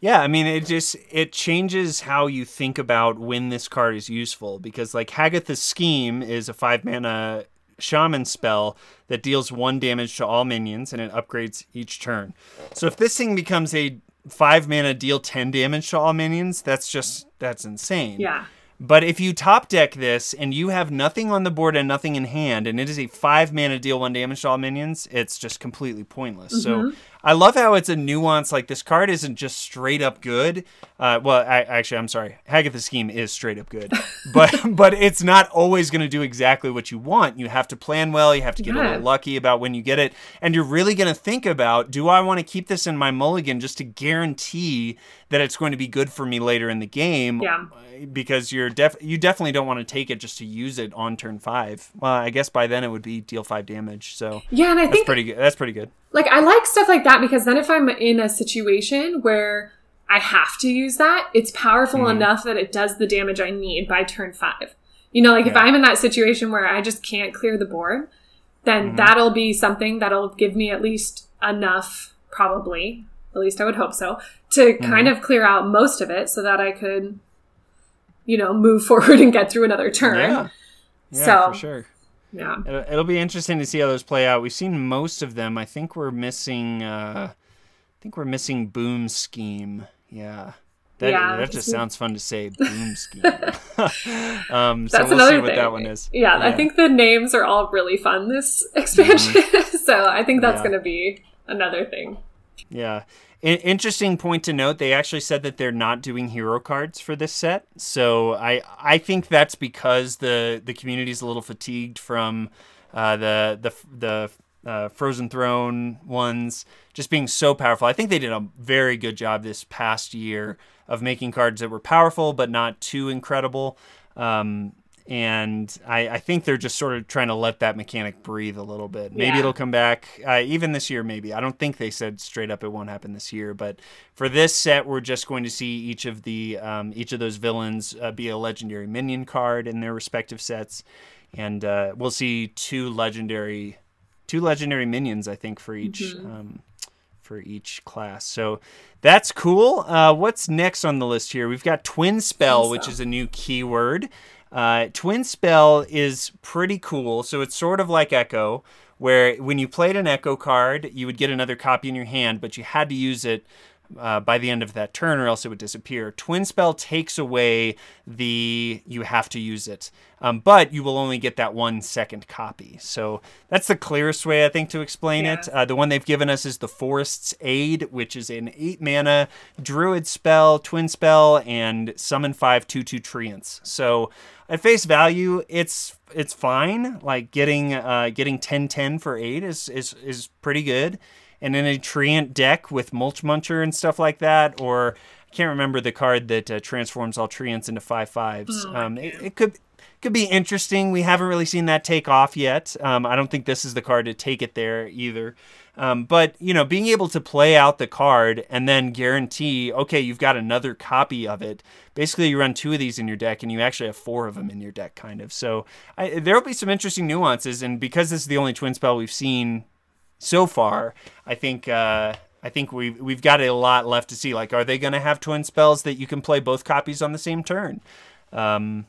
Yeah, I mean, it just it changes how you think about when this card is useful because like Hagatha's scheme is a five mana shaman spell that deals one damage to all minions and it upgrades each turn. So if this thing becomes a five mana deal ten damage to all minions, that's just that's insane. Yeah. But if you top deck this and you have nothing on the board and nothing in hand, and it is a five mana deal one damage to all minions, it's just completely pointless. So mm-hmm. I love how it's a nuance. Like this card isn't just straight up good. Uh, well, I, actually, I'm sorry. Hagatha scheme is straight up good, but but it's not always going to do exactly what you want. You have to plan well. You have to get a little lucky about when you get it, and you're really going to think about: Do I want to keep this in my mulligan just to guarantee that it's going to be good for me later in the game? Yeah. because you're def you definitely don't want to take it just to use it on turn five. Well, I guess by then it would be deal five damage. So Yeah, and I that's think pretty good. That's pretty good. Like I like stuff like that because then if I'm in a situation where I have to use that, it's powerful Mhm. enough that it does the damage I need by turn five. You know, like if I'm in that situation where I just can't clear the board, then Mhm. that'll be something that'll give me at least enough, probably, at least I would hope so, to kind of clear out most of it so that I could, you know, move forward and get through another turn. Yeah, yeah, So- for sure. Yeah. It'll, it'll be interesting to see how those play out. We've seen most of them. I think we're missing. Uh, I think we're missing boom scheme. Yeah. That, Yeah, that just sounds fun to say. Boom scheme. um, so That's we'll another see what thing. that one is. Yeah, I think the names are all really fun this expansion. so I think that's Mm-hmm. Yeah. going to be another thing. Yeah. In- interesting point to note. They actually said that they're not doing hero cards for this set. So I I think that's because the the community's a little fatigued from uh, the the the uh, Frozen Throne ones just being so powerful. I think they did a very good job this past year of making cards that were powerful but not too incredible. Um, and I, I think they're just sort of trying to let that mechanic breathe a little bit. Maybe Yeah. it'll come back uh, even this year. Maybe I don't think they said straight up it won't happen this year. But for this set, we're just going to see each of the um, each of those villains uh, be a legendary minion card in their respective sets, and uh, we'll see two legendary two legendary minions. I think for each. Mm-hmm. Um, for each class. So that's cool. Uh, what's next on the list here? We've got Twin Spell, Twin which is a new keyword. Uh, Twin Spell is pretty cool. So it's sort of like Echo, where when you played an Echo card, you would get another copy in your hand, but you had to use it uh, by the end of that turn, or else it would disappear. Twin Spell takes away the you have to use it, um, but you will only get that one second copy. So that's the clearest way I think to explain Yeah. it. Uh, the one they've given us is the Forest's Aid, which is an eight mana Druid spell, Twin Spell, and summon five two two treants. So at face value, it's it's fine. Like getting uh, getting 10-10 for eight is is is pretty good. And in a treant deck with Mulchmuncher and stuff like that, or I can't remember the card that uh, transforms all treants into five fives. Um, it, it could could be interesting. We haven't really seen that take off yet. Um, I don't think this is the card to take it there either. Um, but you know, being able to play out the card and then guarantee, okay, you've got another copy of it. Basically, you run two of these in your deck, and you actually have four of them in your deck, kind of. So I, there will be some interesting nuances, and because this is the only twin spell we've seen so far, I think. Uh, I think we've we've got a lot left to see. Like, are they going to have twin spells that you can play both copies on the same turn? Um,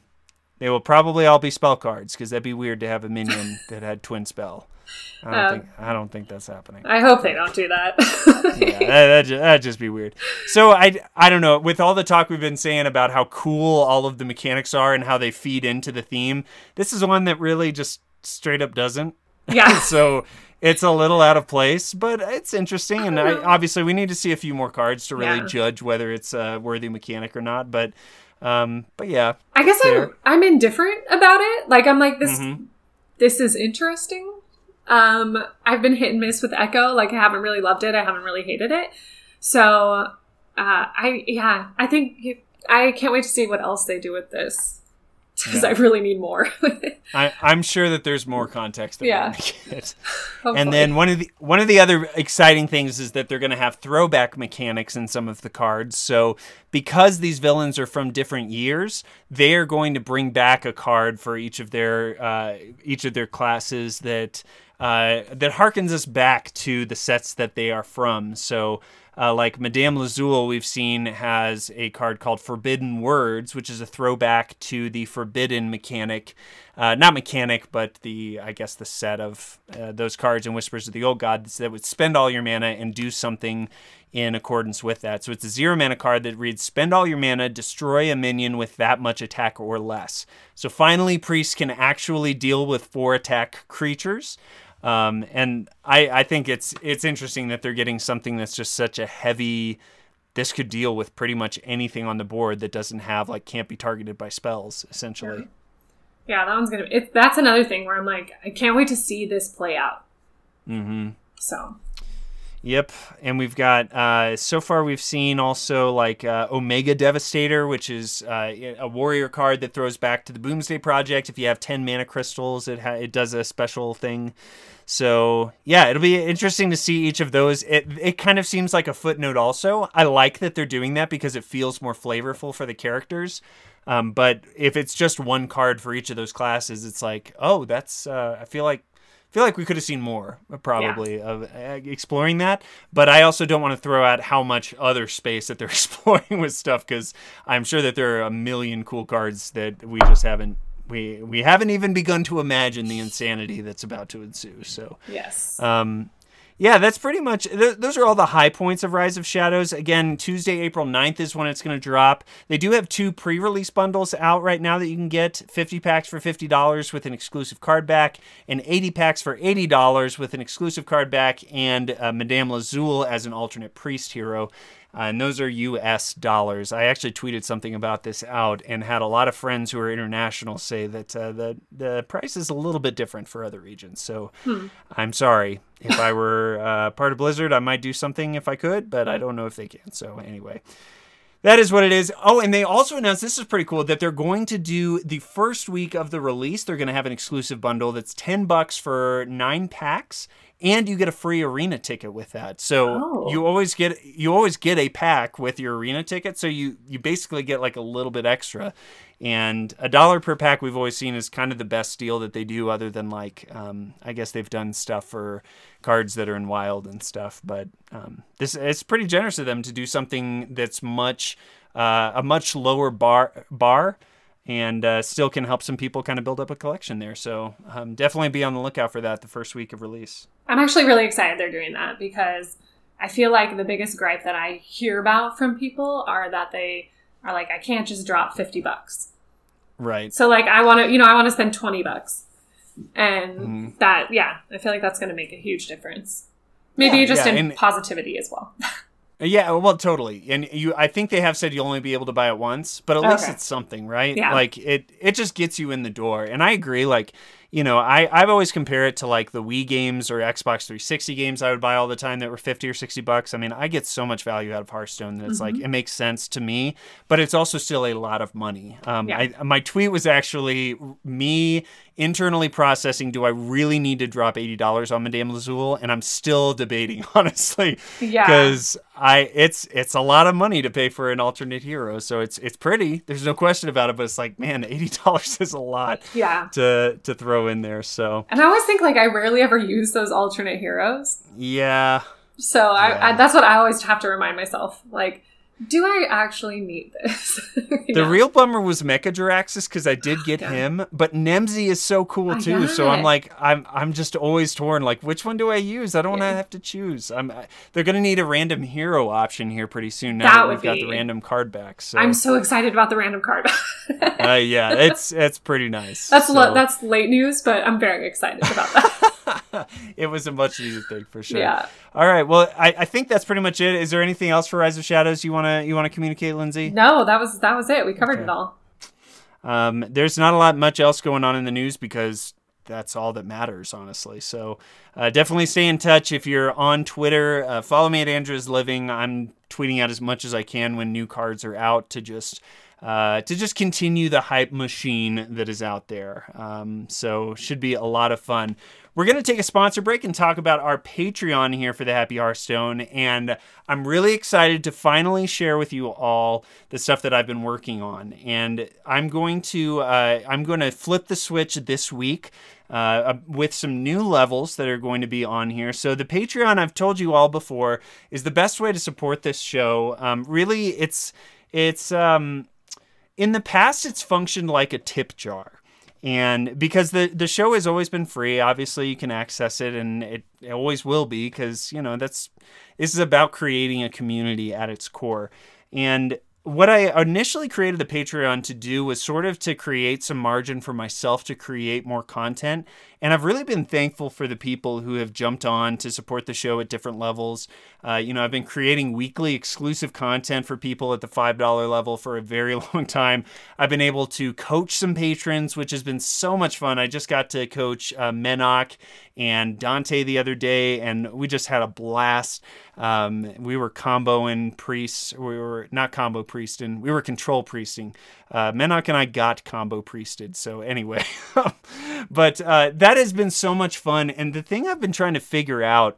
they will probably all be spell cards because that'd be weird to have a minion that had twin spell. I don't Um, think I don't think that's happening. I hope they don't do that. yeah, that, that'd, ju- that'd just be weird. So I, I don't know. With all the talk we've been saying about how cool all of the mechanics are and how they feed into the theme, this is one that really just straight up doesn't. yeah. So it's a little out of place, but it's interesting. And I, obviously, we need to see a few more cards to really Yeah. judge whether it's a worthy mechanic or not. But, um, but yeah, I guess I'm. I'm indifferent about it. Like I'm like this Mhm. this is interesting. Um I've been hit and miss with Echo. Like I haven't really loved it. I haven't really hated it. So uh I yeah, I think I can't wait to see what else they do with this. Because I really need more. I, I'm sure that there's more context Yeah. And then one of the one of the other exciting things is that they're going to have throwback mechanics in some of the cards. So because these villains are from different years, they are going to bring back a card for each of their uh, each of their classes that uh, that harkens us back to the sets that they are from. So. Uh, like Madame Lazul, we've seen has a card called Forbidden Words, which is a throwback to the Forbidden mechanic, uh, not mechanic, but the I guess the set of uh, those cards in Whispers of the Old Gods that would spend all your mana and do something in accordance with that. So it's a zero mana card that reads: Spend all your mana, destroy a minion with that much attack or less. So finally, priests can actually deal with four attack creatures. Um, and I, I think it's it's interesting that they're getting something that's just such a heavy. This could deal with pretty much anything on the board that doesn't have like can't be targeted by spells. Essentially, yeah, that one's gonna. It, that's another thing where I'm like, I can't wait to see this play out. mm-hmm. So Yep, and we've got uh, so far we've seen also like uh, Omega Devastator, which is uh, a warrior card that throws back to the Boomsday Project. If you have ten mana crystals, it ha- it does a special thing. So yeah, it'll be interesting to see each of those. It it kind of seems like a footnote. Also, I like that they're doing that because it feels more flavorful for the characters. Um, but if it's just one card for each of those classes, it's like, oh, that's. Uh, I feel like feel like we could have seen more uh, probably of uh, exploring that but i also don't want to throw out how much other space that they're exploring with stuff because i'm sure that there are a million cool cards that we just haven't we we haven't even begun to imagine the insanity that's about to ensue so yes, um, yeah, that's pretty much. Th- those are all the high points of Rise of Shadows. Again, Tuesday, April 9th is when it's going to drop. They do have two pre release bundles out right now that you can get 50 packs for $50 with an exclusive card back, and 80 packs for $80 with an exclusive card back, and uh, Madame Lazul as an alternate priest hero. Uh, and those are US dollars. I actually tweeted something about this out and had a lot of friends who are international say that uh, the the price is a little bit different for other regions. So I'm sorry. If I were uh, part of Blizzard, I might do something if I could, but I don't know if they can. So anyway, that is what it is. Oh, and they also announced this is pretty cool that they're going to do the first week of the release. They're going to have an exclusive bundle that's ten bucks for nine packs, and you get a free arena ticket with that. So Oh. you always get you always get a pack with your arena ticket. So you you basically get like a little bit extra. And a dollar per pack we've always seen is kind of the best deal that they do, other than like um, I guess they've done stuff for cards that are in wild and stuff. But um, this it's pretty generous of them to do something that's much uh, a much lower bar bar and uh, still can help some people kind of build up a collection there. So um, definitely be on the lookout for that the first week of release. I'm actually really excited they're doing that because I feel like the biggest gripe that I hear about from people are that they are like, I can't just drop 50 bucks. Right. So like, I want to, you know, I want to spend 20 bucks. And mm. that, yeah, I feel like that's going to make a huge difference. Maybe yeah, just yeah, in positivity as well. Yeah, well, totally. And you, I think they have said you'll only be able to buy it once, but at okay. least it's something, right? Yeah. Like it, it just gets you in the door. And I agree. Like you know, I, I've always compared it to like the Wii games or Xbox 360 games I would buy all the time that were 50 or 60 bucks. I mean, I get so much value out of Hearthstone that it's mm-hmm. like, it makes sense to me, but it's also still a lot of money. Um, yeah. I, my tweet was actually me internally processing do I really need to drop $80 on Madame Lazul? And I'm still debating, honestly. Yeah. Because I it's it's a lot of money to pay for an alternate hero. So it's it's pretty. There's no question about it, but it's like, man, $80 is a lot yeah. to to throw in there. So And I always think like I rarely ever use those alternate heroes. Yeah. So I, yeah. I that's what I always have to remind myself. Like do I actually need this? the real bummer was Mechajaraxxus because I did get yeah. him, but Nemsy is so cool too. So I'm like, I'm I'm just always torn. Like, which one do I use? I don't want to have to choose. I'm. I, they're gonna need a random hero option here pretty soon. Now that, that we've be... got the random card back. So I'm so excited about the random card. uh, yeah, it's it's pretty nice. That's so. that's late news, but I'm very excited about that. it was a much needed thing for sure. Yeah. All right. Well, I, I think that's pretty much it. Is there anything else for Rise of Shadows you wanna you wanna communicate, Lindsay? No, that was that was it. We covered okay. it all. Um, there's not a lot much else going on in the news because that's all that matters, honestly. So uh, definitely stay in touch. If you're on Twitter, uh, follow me at Andrew's Living. I'm tweeting out as much as I can when new cards are out to just uh, to just continue the hype machine that is out there. Um, so should be a lot of fun. We're going to take a sponsor break and talk about our Patreon here for the Happy Hearthstone. And I'm really excited to finally share with you all the stuff that I've been working on. And I'm going to uh, I'm going to flip the switch this week. Uh, with some new levels that are going to be on here. So, the Patreon, I've told you all before, is the best way to support this show. Um, really, it's it's um, in the past, it's functioned like a tip jar and because the the show has always been free obviously you can access it and it, it always will be because you know that's this is about creating a community at its core and what I initially created the Patreon to do was sort of to create some margin for myself to create more content. And I've really been thankful for the people who have jumped on to support the show at different levels. Uh, you know, I've been creating weekly exclusive content for people at the $5 level for a very long time. I've been able to coach some patrons, which has been so much fun. I just got to coach uh, Menok and Dante the other day, and we just had a blast. Um, we were comboing priests. We were not combo priesting. We were control priesting. Uh, Menok and I got combo priested. So anyway, but uh, that has been so much fun. And the thing I've been trying to figure out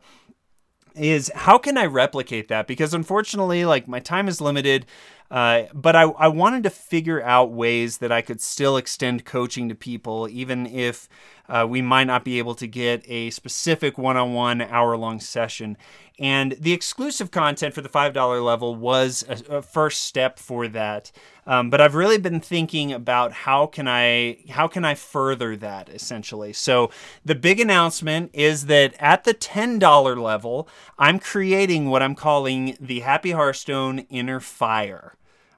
is how can I replicate that? Because unfortunately, like my time is limited. Uh, but I, I wanted to figure out ways that I could still extend coaching to people, even if uh, we might not be able to get a specific one on one hour long session. And the exclusive content for the $5 level was a, a first step for that. Um, but I've really been thinking about how can I how can I further that essentially. So the big announcement is that at the $10 level, I'm creating what I'm calling the Happy Hearthstone Inner Fire.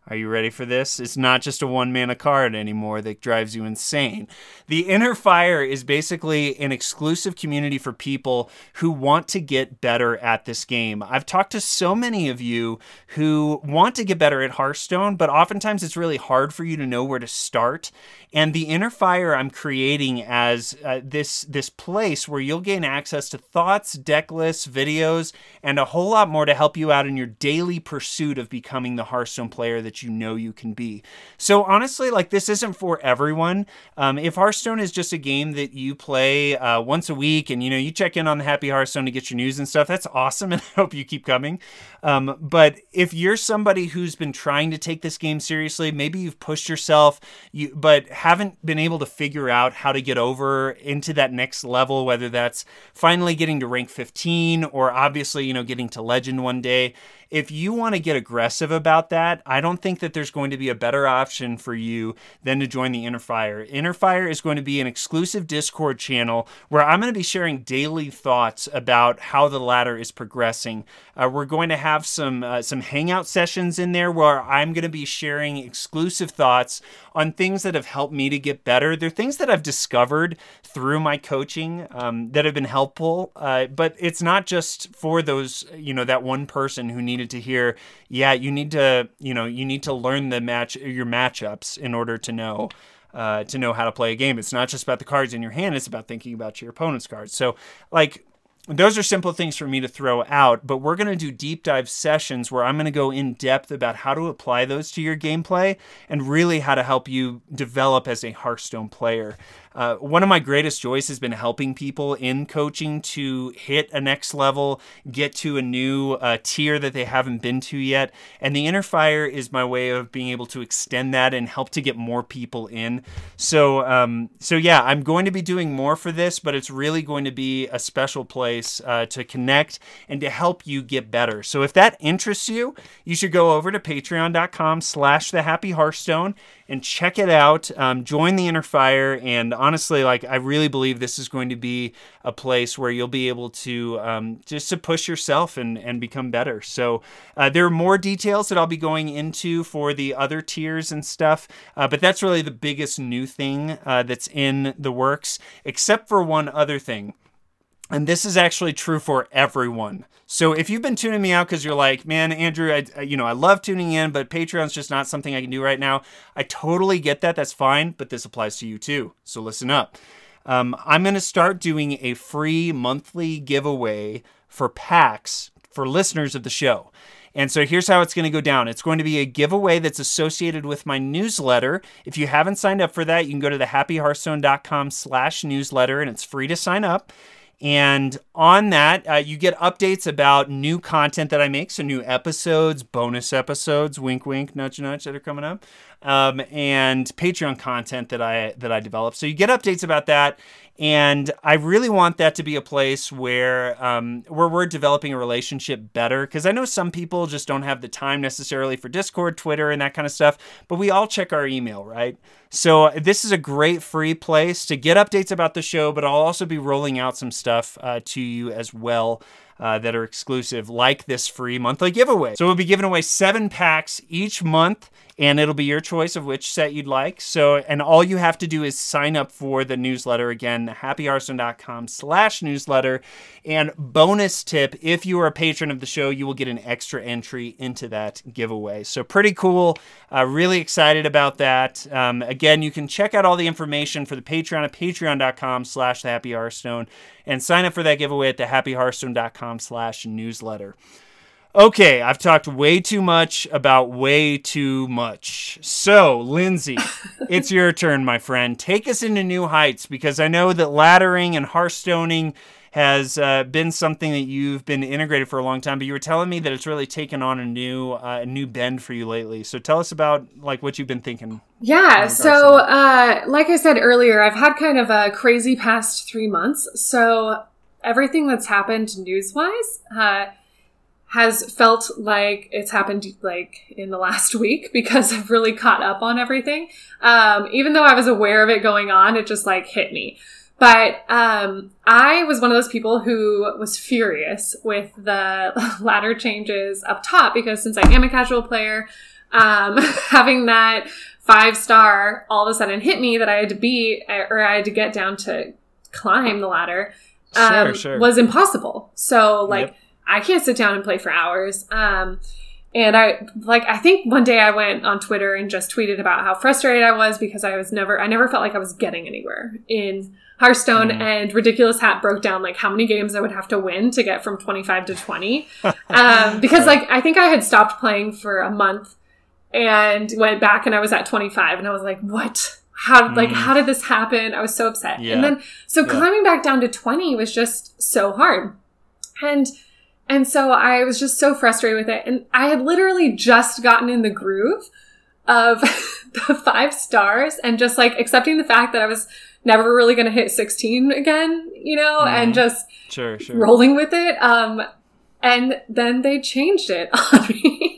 Are you ready for this? It's not just a one mana card anymore that drives you insane. The Inner Fire is basically an exclusive community for people who want to get better at this game. I've talked to so many of you who want to get better at Hearthstone, but oftentimes it's really hard for you to know where to start. And the Inner Fire I'm creating as uh, this this place where you'll gain access to thoughts, deck lists, videos, and a whole lot more to help you out in your daily pursuit of becoming the Hearthstone player that you know you can be. So honestly, like this isn't for everyone. Um, if Hearthstone is just a game that you play uh, once a week and you know you check in on the Happy Hearthstone to get your news and stuff, that's awesome, and I hope you keep coming. Um, but if you're somebody who's been trying to take this game seriously, maybe you've pushed yourself, you but haven't been able to figure out how to get over into that next level, whether that's finally getting to rank 15 or obviously, you know, getting to legend one day if you want to get aggressive about that, I don't think that there's going to be a better option for you than to join the Inner Fire. Inner Fire is going to be an exclusive Discord channel where I'm going to be sharing daily thoughts about how the ladder is progressing. Uh, we're going to have some uh, some hangout sessions in there where I'm going to be sharing exclusive thoughts on things that have helped me to get better. They're things that I've discovered through my coaching um, that have been helpful. Uh, but it's not just for those, you know, that one person who needed to hear, yeah, you need to, you know, you need to learn the match your matchups in order to know. Uh, to know how to play a game. It's not just about the cards in your hand, it's about thinking about your opponent's cards. So, like, those are simple things for me to throw out, but we're going to do deep dive sessions where I'm going to go in depth about how to apply those to your gameplay and really how to help you develop as a Hearthstone player. Uh, one of my greatest joys has been helping people in coaching to hit a next level, get to a new uh, tier that they haven't been to yet. And the Inner Fire is my way of being able to extend that and help to get more people in. So, um, so yeah, I'm going to be doing more for this, but it's really going to be a special place uh, to connect and to help you get better. So if that interests you, you should go over to patreon.com slash the happy hearthstone and check it out. Um, join the Inner Fire, and honestly, like I really believe this is going to be a place where you'll be able to um, just to push yourself and and become better. So uh, there are more details that I'll be going into for the other tiers and stuff, uh, but that's really the biggest new thing uh, that's in the works, except for one other thing. And this is actually true for everyone. So if you've been tuning me out because you're like, man, Andrew, I, you know, I love tuning in, but Patreon's just not something I can do right now. I totally get that. That's fine, but this applies to you too. So listen up. Um, I'm going to start doing a free monthly giveaway for packs for listeners of the show. And so here's how it's going to go down. It's going to be a giveaway that's associated with my newsletter. If you haven't signed up for that, you can go to thehappyhearthstone.com slash newsletter and it's free to sign up. And on that, uh, you get updates about new content that I make. So, new episodes, bonus episodes, wink, wink, nudge, nudge that are coming up, um, and Patreon content that I that I develop. So, you get updates about that. And I really want that to be a place where um, where we're developing a relationship better because I know some people just don't have the time necessarily for Discord, Twitter, and that kind of stuff. But we all check our email, right? So this is a great free place to get updates about the show, but I'll also be rolling out some stuff uh, to you as well uh, that are exclusive, like this free monthly giveaway. So we'll be giving away seven packs each month, and it'll be your choice of which set you'd like. So, and all you have to do is sign up for the newsletter again, happyhearthstone.com slash newsletter. And bonus tip, if you are a patron of the show, you will get an extra entry into that giveaway. So pretty cool. Uh, really excited about that. Um, again, you can check out all the information for the Patreon at patreon.com slash the and sign up for that giveaway at thehappyhearthstone.com slash newsletter. Okay, I've talked way too much about way too much. So, Lindsay, it's your turn, my friend. Take us into new heights because I know that laddering and hearthstoning has uh, been something that you've been integrated for a long time, but you were telling me that it's really taken on a new uh, a new bend for you lately. So tell us about like what you've been thinking. Yeah, so uh, like I said earlier, I've had kind of a crazy past three months. So everything that's happened news wise uh, has felt like it's happened like in the last week because I've really caught up on everything. Um, even though I was aware of it going on, it just like hit me. But um, I was one of those people who was furious with the ladder changes up top because since I am a casual player, um, having that five star all of a sudden hit me that I had to be or I had to get down to climb the ladder um, sure, sure. was impossible. So like yep. I can't sit down and play for hours. Um, and I like I think one day I went on Twitter and just tweeted about how frustrated I was because I was never I never felt like I was getting anywhere in Hearthstone mm. and Ridiculous Hat broke down like how many games I would have to win to get from 25 to 20. um, because like I think I had stopped playing for a month and went back and I was at 25 and I was like, what? How mm. like how did this happen? I was so upset. Yeah. And then so yeah. climbing back down to 20 was just so hard. And and so I was just so frustrated with it. And I had literally just gotten in the groove of the five stars and just like accepting the fact that I was never really going to hit 16 again, you know, mm. and just sure, sure. rolling with it. Um, And then they changed it on me.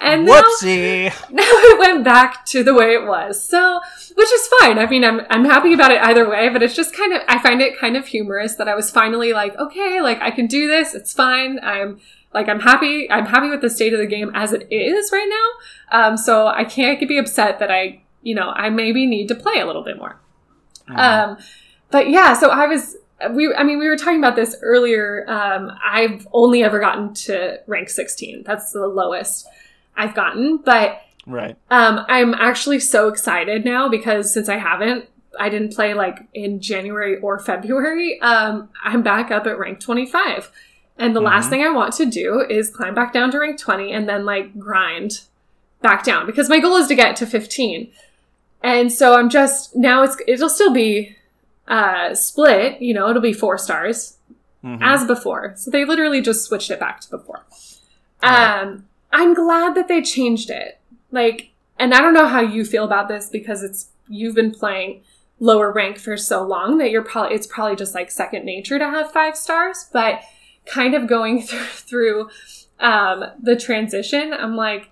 And Whoopsie. now, now it went back to the way it was. So, which is fine. I mean, I'm, I'm happy about it either way, but it's just kind of, I find it kind of humorous that I was finally like, okay, like I can do this. It's fine. I'm, like I'm happy. I'm happy with the state of the game as it is right now. Um, so I can't be upset that I, you know, I maybe need to play a little bit more. Mm-hmm. Um, but yeah, so I was. We, I mean, we were talking about this earlier. Um, I've only ever gotten to rank 16. That's the lowest I've gotten. But Right. um, I'm actually so excited now because since I haven't, I didn't play like in January or February. Um, I'm back up at rank 25. And the last Mhm. thing I want to do is climb back down to rank 20 and then like grind back down because my goal is to get to 15. And so I'm just now it's it'll still be uh split, you know, it'll be 4 stars Mhm. as before. So they literally just switched it back to before. Um, I'm glad that they changed it. Like, and I don't know how you feel about this because it's you've been playing lower rank for so long that you're probably it's probably just like second nature to have five stars. But kind of going through through um, the transition, I'm like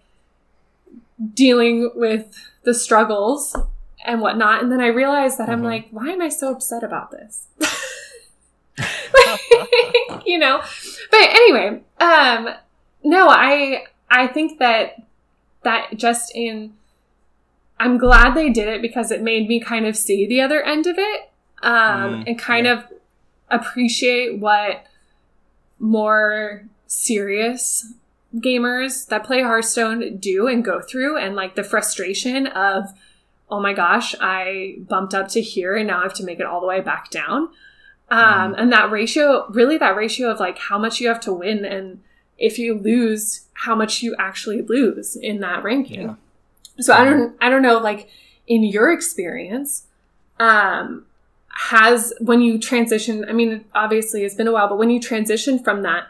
dealing with the struggles and whatnot, and then I realized that I'm Mhm. like, why am I so upset about this? you know but anyway um no i i think that that just in i'm glad they did it because it made me kind of see the other end of it um Mm, and kind yeah. of appreciate what more serious gamers that play hearthstone do and go through and like the frustration of oh my gosh i bumped up to here and now i have to make it all the way back down um, and that ratio really that ratio of like how much you have to win and if you lose how much you actually lose in that ranking. Yeah. so i don't i don't know like in your experience um has when you transition i mean obviously it's been a while but when you transition from that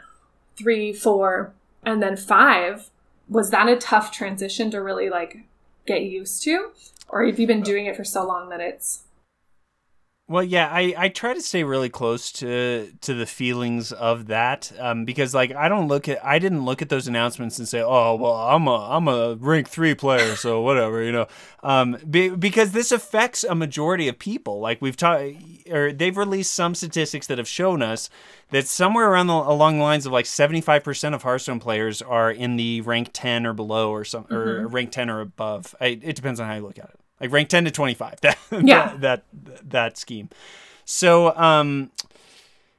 three four and then five was that a tough transition to really like get used to? Or have you been doing it for so long that it's Well, yeah, I, I try to stay really close to to the feelings of that um, because like I don't look at I didn't look at those announcements and say oh well I'm a I'm a rank three player so whatever you know? Um, be, because this affects a majority of people. Like we've talked or they've released some statistics that have shown us that somewhere around the, along the lines of like 75% of Hearthstone players are in the rank 10 or below or some or rank 10 or above. I, it depends on how you look at it like rank 10 to 25 that Yeah. that, that that scheme so um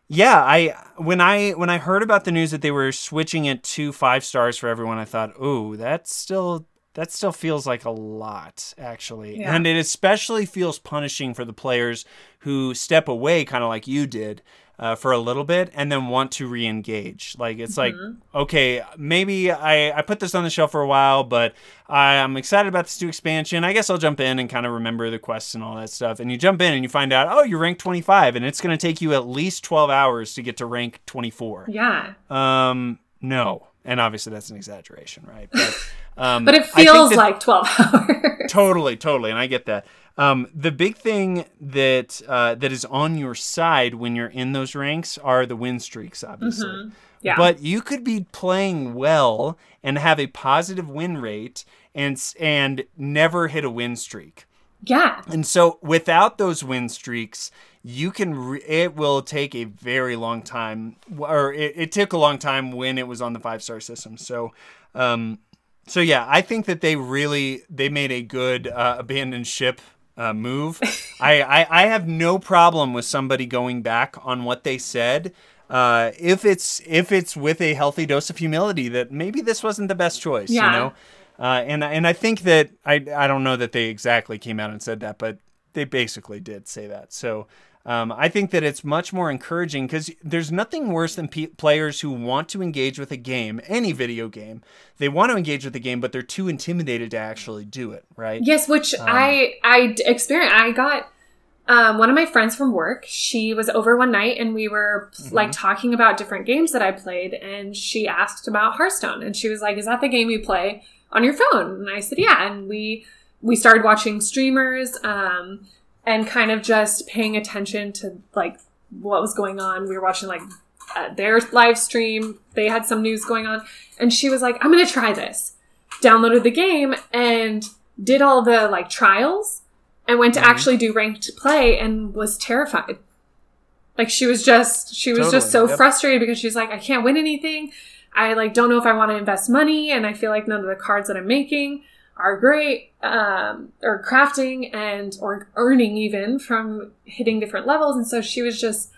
yeah i when i when i heard about the news that they were switching it to five stars for everyone i thought oh that's still that still feels like a lot actually Yeah. and it especially feels punishing for the players who step away kind of like you did uh, for a little bit and then want to re-engage. Like it's like okay maybe I, I put this on the shelf for a while but i'm excited about this new expansion. I guess i'll jump in and kind of remember the quests and all that stuff. And you jump in and you find out oh you're rank 25 and it's going to take you at least 12 hours to get to rank 24 yeah. Um no. And obviously that's an exaggeration right? But um but it feels that- like 12 hours. Totally totally and i get that. Um, the big thing that uh, that is on your side when you're in those ranks are the win streaks obviously. Yeah. But you could be playing well and have a positive win rate and and never hit a win streak. Yeah. And so without those win streaks, you can re- it will take a very long time or it, it took a long time when it was on the five star system. So um so yeah, I think that they really they made a good uh, abandoned ship uh, move. I, I I have no problem with somebody going back on what they said. Uh, if it's if it's with a healthy dose of humility that maybe this wasn't the best choice, Yeah. you know. Uh, and and I think that I I don't know that they exactly came out and said that, but they basically did say that. So um, I think that it's much more encouraging because there's nothing worse than pe- players who want to engage with a game, any video game. They want to engage with the game, but they're too intimidated to actually do it. Right? Yes, which I I experienced. I got um, one of my friends from work. She was over one night, and we were like talking about different games that I played. And she asked about Hearthstone, and she was like, "Is that the game you play on your phone?" And I said, "Yeah." And we we started watching streamers um, and kind of just paying attention to like what was going on. We were watching like uh, their live stream. They had some news going on, and she was like, "I'm going to try this." Downloaded the game and did all the like trials, and went to Mhm. actually do ranked play, and was terrified. Like she was just she was just so yep. frustrated because she's like, I can't win anything. I like don't know if I want to invest money, and I feel like none of the cards that I'm making are great um, or crafting and or earning even from hitting different levels. And so she was just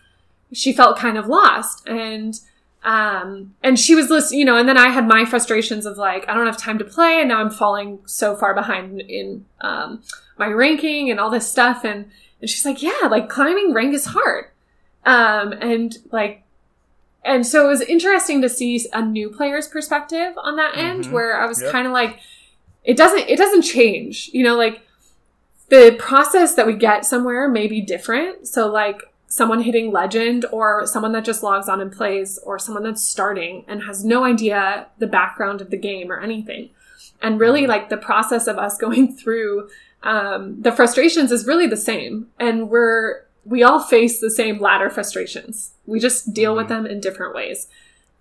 she felt kind of lost. And um and she was listening you know and then i had my frustrations of like i don't have time to play. And now i'm falling so far behind in um my ranking and all this stuff. And and she's like yeah like climbing rank is hard. Um and like and so it was interesting to see a new player's perspective on that end Mhm. where i was Yep. kind of like it doesn't it doesn't change you know like the process that we get somewhere may be different. So like someone hitting legend or someone that just logs on and plays or someone that's starting and has no idea the background of the game or anything. And really like the process of us going through um, the frustrations is really the same. And we're we all face the same ladder frustrations. We just deal with them in different ways.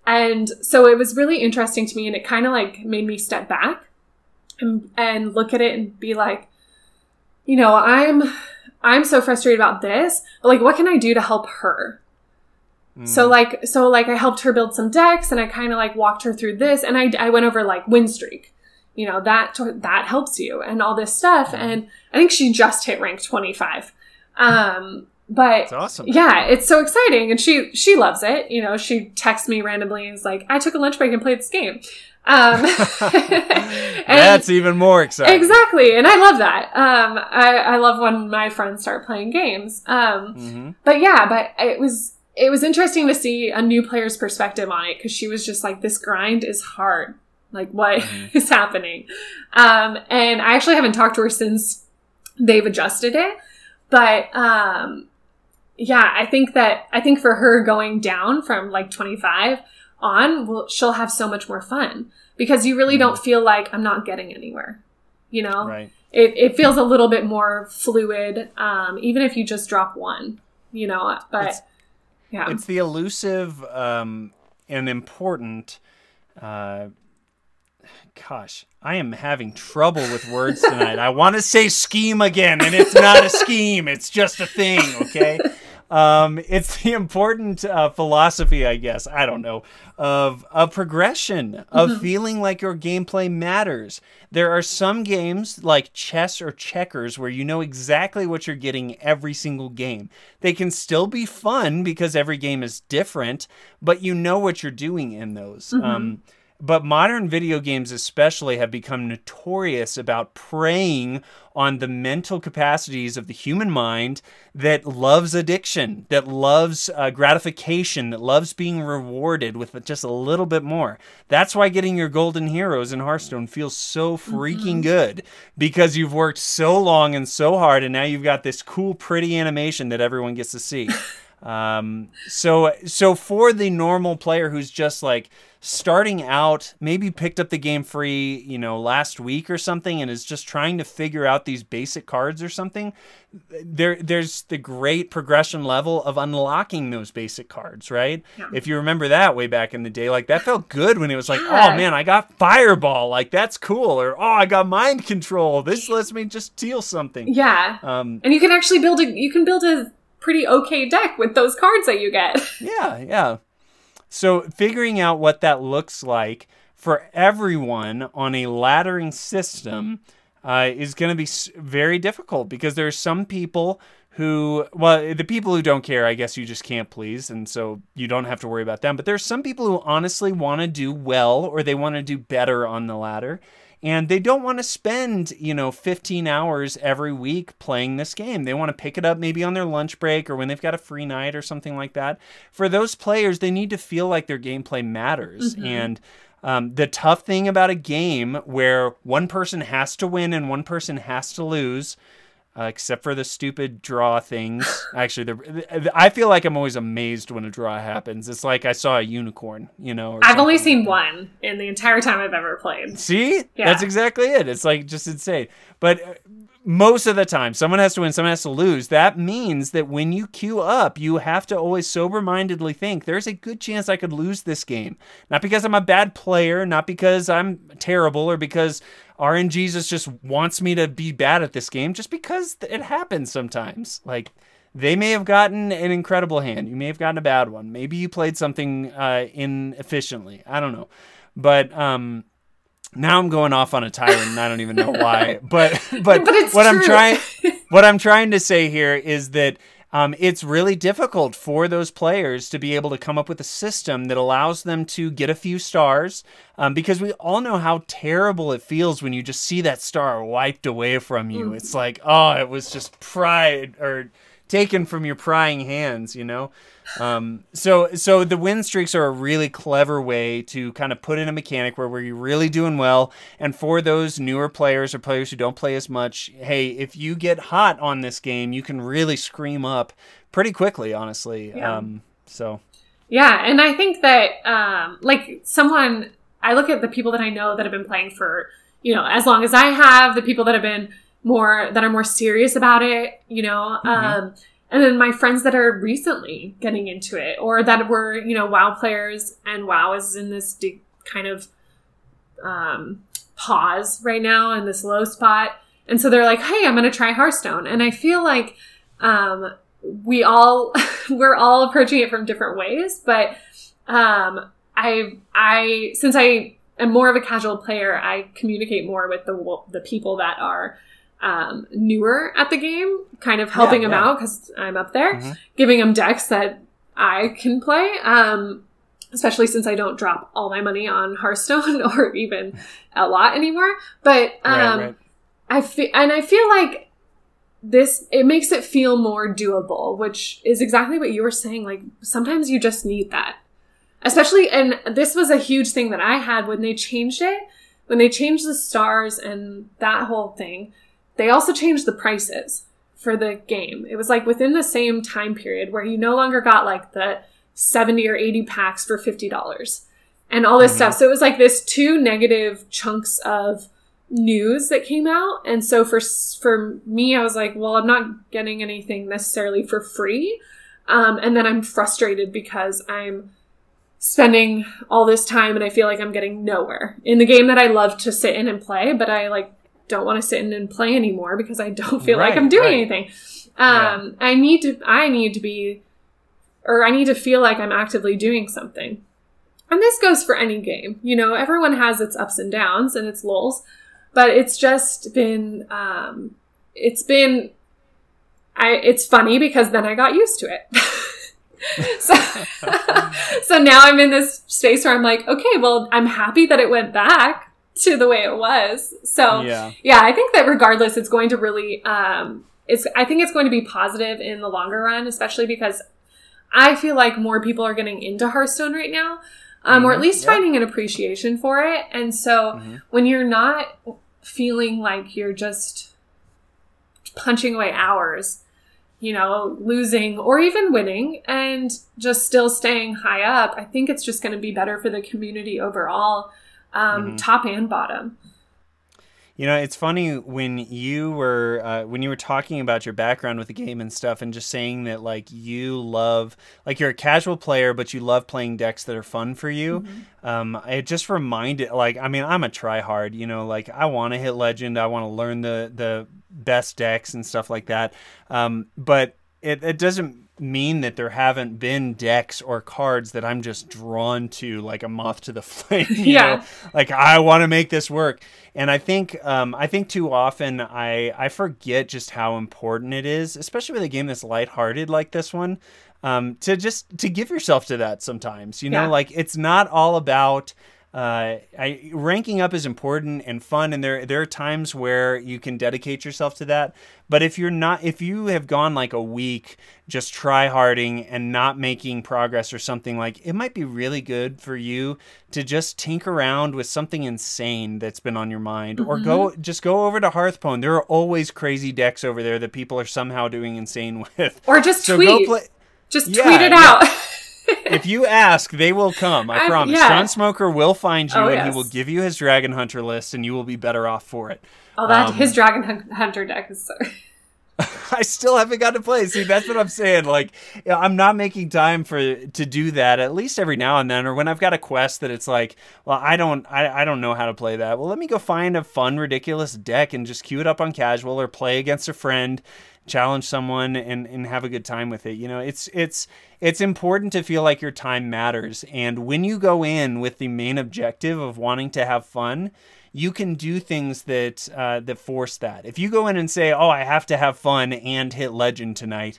And so it was really interesting to me and it kind of like made me step back and, and look at it and be like you know i'm i'm so frustrated about this but like what can i do to help her Mm. so like so like I helped her build some decks and I kind of like walked her through this and I, I went over like win streak. You know, that that helps you and all this stuff Mhm. and I think she just hit rank 25. Um but awesome. yeah, it's so exciting and she she loves it. You know, she texts me randomly and is like, "I took a lunch break and played this game." Um That's even more exciting. Exactly, and I love that. Um, I, I love when my friends start playing games. Um, hmm but yeah, but it was it was interesting to see a new player's perspective on it because she was just like, "This grind is hard. Like, what Mhm. is happening?" Um, and I actually haven't talked to her since they've adjusted it, but um, yeah, I think that I think for her going down from like twenty five on, well, she'll have so much more fun because you really don't feel like I'm not getting anywhere. You know, Right. it, it feels a little bit more fluid, um, even if you just drop one, you know, but It's- yeah. It's the elusive um, and important. Uh, gosh, I am having trouble with words tonight. I want to say scheme again, and it's not a scheme. It's just a thing. Okay. Um, it's the important uh, philosophy, I guess. I don't know of of progression of feeling like your gameplay matters. There are some games like chess or checkers where you know exactly what you're getting every single game. They can still be fun because every game is different, but you know what you're doing in those. Um, but modern video games, especially, have become notorious about preying on the mental capacities of the human mind that loves addiction, that loves uh, gratification, that loves being rewarded with just a little bit more. That's why getting your golden heroes in Hearthstone feels so freaking good because you've worked so long and so hard, and now you've got this cool, pretty animation that everyone gets to see. Um, so so for the normal player who's just like starting out, maybe picked up the game free, you know, last week or something, and is just trying to figure out these basic cards or something, there there's the great progression level of unlocking those basic cards, right? Yeah. If you remember that way back in the day, like that felt good when it was like, Yeah. oh man, I got fireball, like that's cool, or oh, I got mind control. This lets me just steal something. yeah. Um, And you can actually build a you can build a pretty okay deck with those cards that you get. Yeah, yeah. So figuring out what that looks like for everyone on a laddering system uh, is going to be very difficult because there are some people who, well, the people who don't care, I guess you just can't please, and so you don't have to worry about them. But there's some people who honestly want to do well or they want to do better on the ladder. And they don't want to spend, you know, 15 hours every week playing this game. They want to pick it up maybe on their lunch break or when they've got a free night or something like that. For those players, they need to feel like their gameplay matters. And um, the tough thing about a game where one person has to win and one person has to lose, uh, except for the stupid draw things. Actually, the, I feel like I'm always amazed when a draw happens. It's like I saw a unicorn, you know. I've only seen one in the entire time I've ever played. See, Yeah. that's exactly it. It's like just insane. But uh, most of the time someone has to win someone has to lose. That means that when you queue up you have to always sober-mindedly think there's a good chance i could lose this game. Not because i'm a bad player not because i'm terrible or because rngesus just wants me to be bad at this game just because it happens sometimes. Like they may have gotten an incredible hand you may have gotten a bad one. Maybe you played something uh, inefficiently. I don't know. But um now I'm going off on a tyrant and I don't even know why. But but, But what I'm trying what I'm trying to say here is that um, it's really difficult for those players to be able to come up with a system that allows them to get a few stars um, because we all know how terrible it feels when you just see that star wiped away from you. Mm. It's like, oh, it was just pride or taken from your prying hands, you know? Um, so so the win streaks are a really clever way to kind of put in a mechanic where we're really doing well. And for those newer players or players who don't play as much, hey, if you get hot on this game, you can really scream up pretty quickly, honestly. Yeah. Um, so Yeah, and I think that um, like someone I look at the people that I know that have been playing for, you know, as long as I have, the people that have been more that are more serious about it, you know, um, and then my friends that are recently getting into it or that were, you know, WoW players and WoW is in this de- kind of um, pause right now in this low spot. And so they're like, "Hey, I'm going to try Hearthstone." And I feel like um, we all we're all approaching it from different ways, but um, I I since I am more of a casual player, I communicate more with the the people that are um, newer at the game, kind of helping Yeah, them yeah. out because I'm up there, Mhm. giving him decks that I can play. Um, especially since I don't drop all my money on Hearthstone or even a lot anymore. But um, right, right. I feel, and I feel like this it makes it feel more doable, which is exactly what you were saying. Like sometimes you just need that, especially. And this was a huge thing that I had when they changed it. When they changed the stars and that whole thing, they also changed the prices for the game. It was like within the same time period where you no longer got like the 70 or 80 packs for $50 and all this Mhm. stuff. So it was like this two negative chunks of news that came out. And so for for me I was like, well, I'm not getting anything necessarily for free. Um, and then I'm frustrated because I'm spending all this time and I feel like I'm getting nowhere in the game that I love to sit in and play, but I like don't want to sit in and play anymore because I don't feel like I'm doing right. anything. Um, I need to I need to be or I need to feel like I'm actively doing something. And this goes for any game. You know, everyone has its ups and downs and its lulls, but it's just been um it's been I it's funny because then I got used to it. so so now I'm in this space where I'm like, okay, well, I'm happy that it went back to the way it was. So yeah. yeah, I think that regardless, it's going to really, um, it's, I think it's going to be positive in the longer run, especially because I feel like more people are getting into Hearthstone right now, um, or at Mhm, least yeah. finding an appreciation for it. And so Mhm. when you're not feeling like you're just punching away hours, you know, losing or even winning and just still staying high up, I think it's just going to be better for the community overall, um, Mhm. top and bottom. You know, it's funny when you were uh, when you were talking about your background with the game and stuff, and just saying that like you love like you're a casual player, but you love playing decks that are fun for you. Mm-hmm. Um, it just reminded like I mean I'm a try hard, you know, like I want to hit legend, I want to learn the the best decks and stuff like that. Um, but it it doesn't mean that there haven't been decks or cards that I'm just drawn to like a moth to the flame. you Yeah. know? like I want to make this work. And I think um, I think too often I I forget just how important it is, especially with a game that's lighthearted like this one, um, to just to give yourself to that sometimes. You know, Yeah. like it's not all about. Uh, I, ranking up is important and fun, and there there are times where you can dedicate yourself to that. But if you're not, if you have gone like a week just try harding and not making progress or something like, it might be really good for you to just tinker around with something insane that's been on your mind, or go just go over to Hearthstone. There are always crazy decks over there that people are somehow doing insane with. Or just So tweet. play. Just Yeah, tweet it yeah. if you ask, they will come. I I'm- promise. yeah. John Smoker will find you Oh, and yes. he will give you his Dragon Hunter list, and you will be better off for it. Oh, that Um, his Dragon Hunter deck is so. I still haven't got to play. See, that's what I'm saying. Like, I'm not making time for to do that. At least every now and then, or when I've got a quest that it's like, well, I don't, I, I don't know how to play that. Well, let me go find a fun, ridiculous deck and just queue it up on casual or play against a friend, challenge someone, and and have a good time with it. You know, it's it's it's important to feel like your time matters, and when you go in with the main objective of wanting to have fun you can do things that uh, that force that. If you go in and say, "Oh, I have to have fun and hit legend tonight,"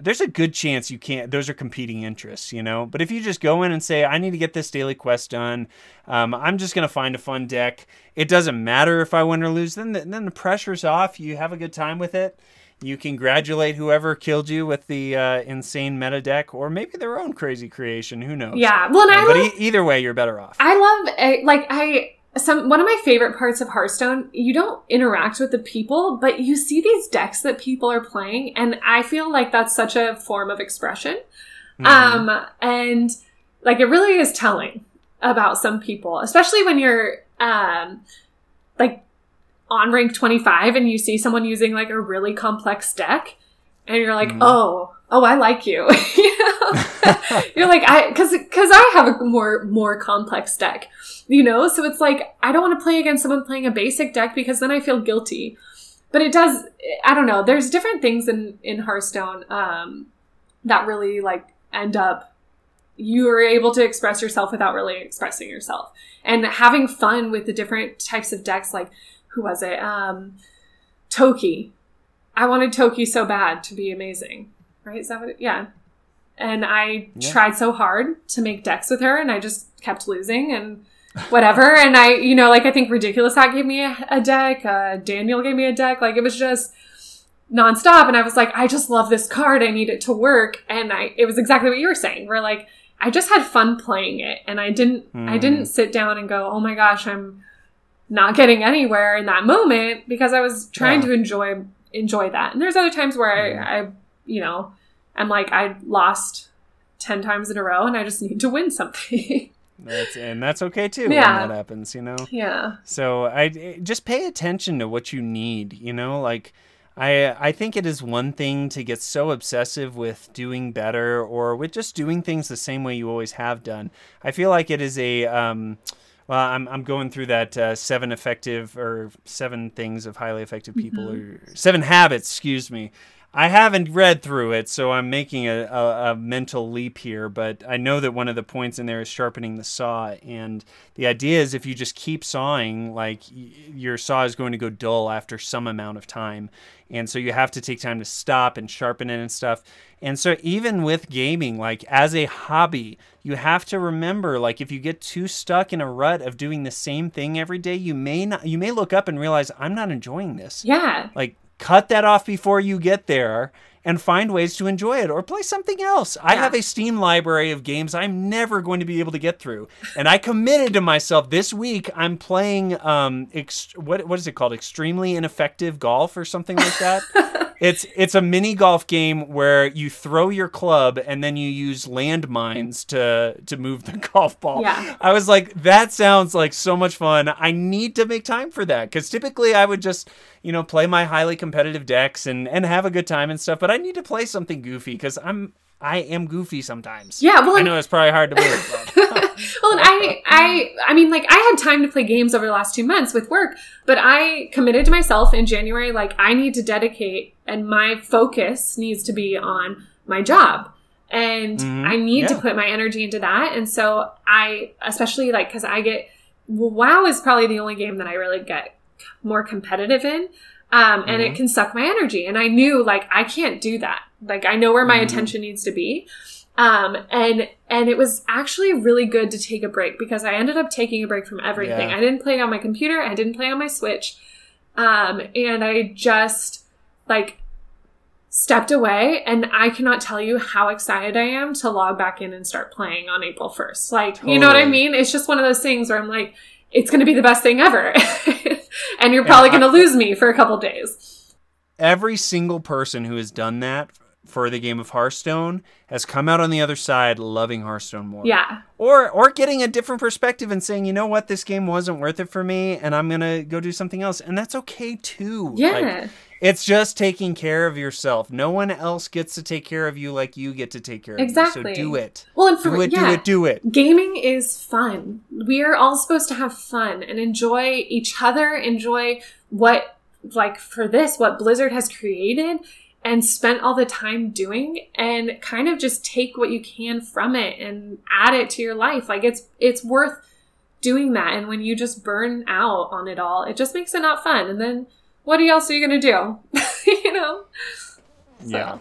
there's a good chance you can't. Those are competing interests, you know. But if you just go in and say, "I need to get this daily quest done," um, I'm just gonna find a fun deck. It doesn't matter if I win or lose. Then the, then the pressure's off. You have a good time with it. You congratulate whoever killed you with the uh, insane meta deck, or maybe their own crazy creation. Who knows? Yeah. Well, Uh, but love, e- either way, you're better off. I love uh, like I some one of my favorite parts of Hearthstone. You don't interact with the people, but you see these decks that people are playing, and I feel like that's such a form of expression. Mhm. Um, and like it really is telling about some people, especially when you're um like on rank 25 and you see someone using like a really complex deck and you're like, Mhm. "Oh, oh, I like you." you know? you're like, "I cuz cuz I have a more more complex deck." You know? So it's like I don't want to play against someone playing a basic deck because then I feel guilty. But it does I don't know. There's different things in in Hearthstone um that really like end up you are able to express yourself without really expressing yourself and having fun with the different types of decks like who was it um toki i wanted toki so bad to be amazing right is that what it, yeah and i Yeah. tried so hard to make decks with her and i just kept losing and whatever and i you know like i think ridiculous hat gave me a, a deck uh, daniel gave me a deck like it was just nonstop and I was like, I just love this card. I need it to work. And I it was exactly what you were saying. Where like I just had fun playing it and I didn't I Mm. didn't sit down and go, Oh my gosh, I'm not getting anywhere in that moment because I was trying Yeah. to enjoy enjoy that. And there's other times where. I, I you know, I'm like I lost ten times in a row and I just need to win something. That's and that's okay too Yeah. when that happens, you know. yeah. So I just pay attention to what you need, you know, like I I think it is one thing to get so obsessive with doing better or with just doing things the same way you always have done. I feel like it is a um well, I'm, I'm going through that uh, seven effective or seven things of highly effective people or seven habits, excuse me. I haven't read through it, so I'm making a, a, a mental leap here. But I know that one of the points in there is sharpening the saw, and the idea is if you just keep sawing, like y- your saw is going to go dull after some amount of time, and so you have to take time to stop and sharpen it and stuff. And so even with gaming, like as a hobby, you have to remember, like if you get too stuck in a rut of doing the same thing every day, you may not, you may look up and realize I'm not enjoying this Yeah. like cut that off before you get there and find ways to enjoy it or play something else. I have a Steam library of games I'm never going to be able to get through. And I committed to myself this week I'm playing um ex- what what is it called? Extremely ineffective golf or something like that. it's it's a mini golf game where you throw your club and then you use landmines to to move the golf ball. Yeah. I was like, that sounds like so much fun. I need to make time for that because typically I would just, you know, play my highly competitive decks and and have a good time and stuff. But I need to play something goofy because I'm I am goofy sometimes. Yeah, well, I know it's probably hard to believe. Well, and I, I, I mean, like, I had time to play games over the last two months with work, but I committed to myself in January, like, I need to dedicate, and my focus needs to be on my job. And Mhm. I need to put my energy into that. And so I, especially like, cause I get, WoW is probably the only game that I really get more competitive in. Um, and it Mhm. can suck my energy. And I knew, like, I can't do that. Like, I know where my Mhm. attention needs to be. Um and and it was actually really good to take a break because i ended up taking a break from everything. Yeah. i didn't play on my computer. I didn't play on my switch. Um and i just like stepped away and i cannot tell you how excited i am to log back in and start playing on april 1st like you know what i mean? It's just one of those things where i'm like it's going to be the best thing ever. And you're probably Yeah, going to lose me for a couple days. Every single person who has done that for the game of Hearthstone has come out on the other side loving Hearthstone more. Yeah. Or or getting a different perspective and saying, you know what, this game wasn't worth it for me and I'm gonna go do something else. And that's okay too. Yeah. Like, it's just taking care of yourself. No one else gets to take care of you like you get to take care of Exactly. you. So do it. Well, and for Do it, yeah, do it, do it. gaming is fun. We are all supposed to have fun and enjoy each other, enjoy what, like for this, what Blizzard has created and spent all the time doing and kind of just take what you can from it and add it to your life. Like it's, it's worth doing that. And when you just burn out on it all, it just makes it not fun. And then what else are you going to do? you know? Yeah.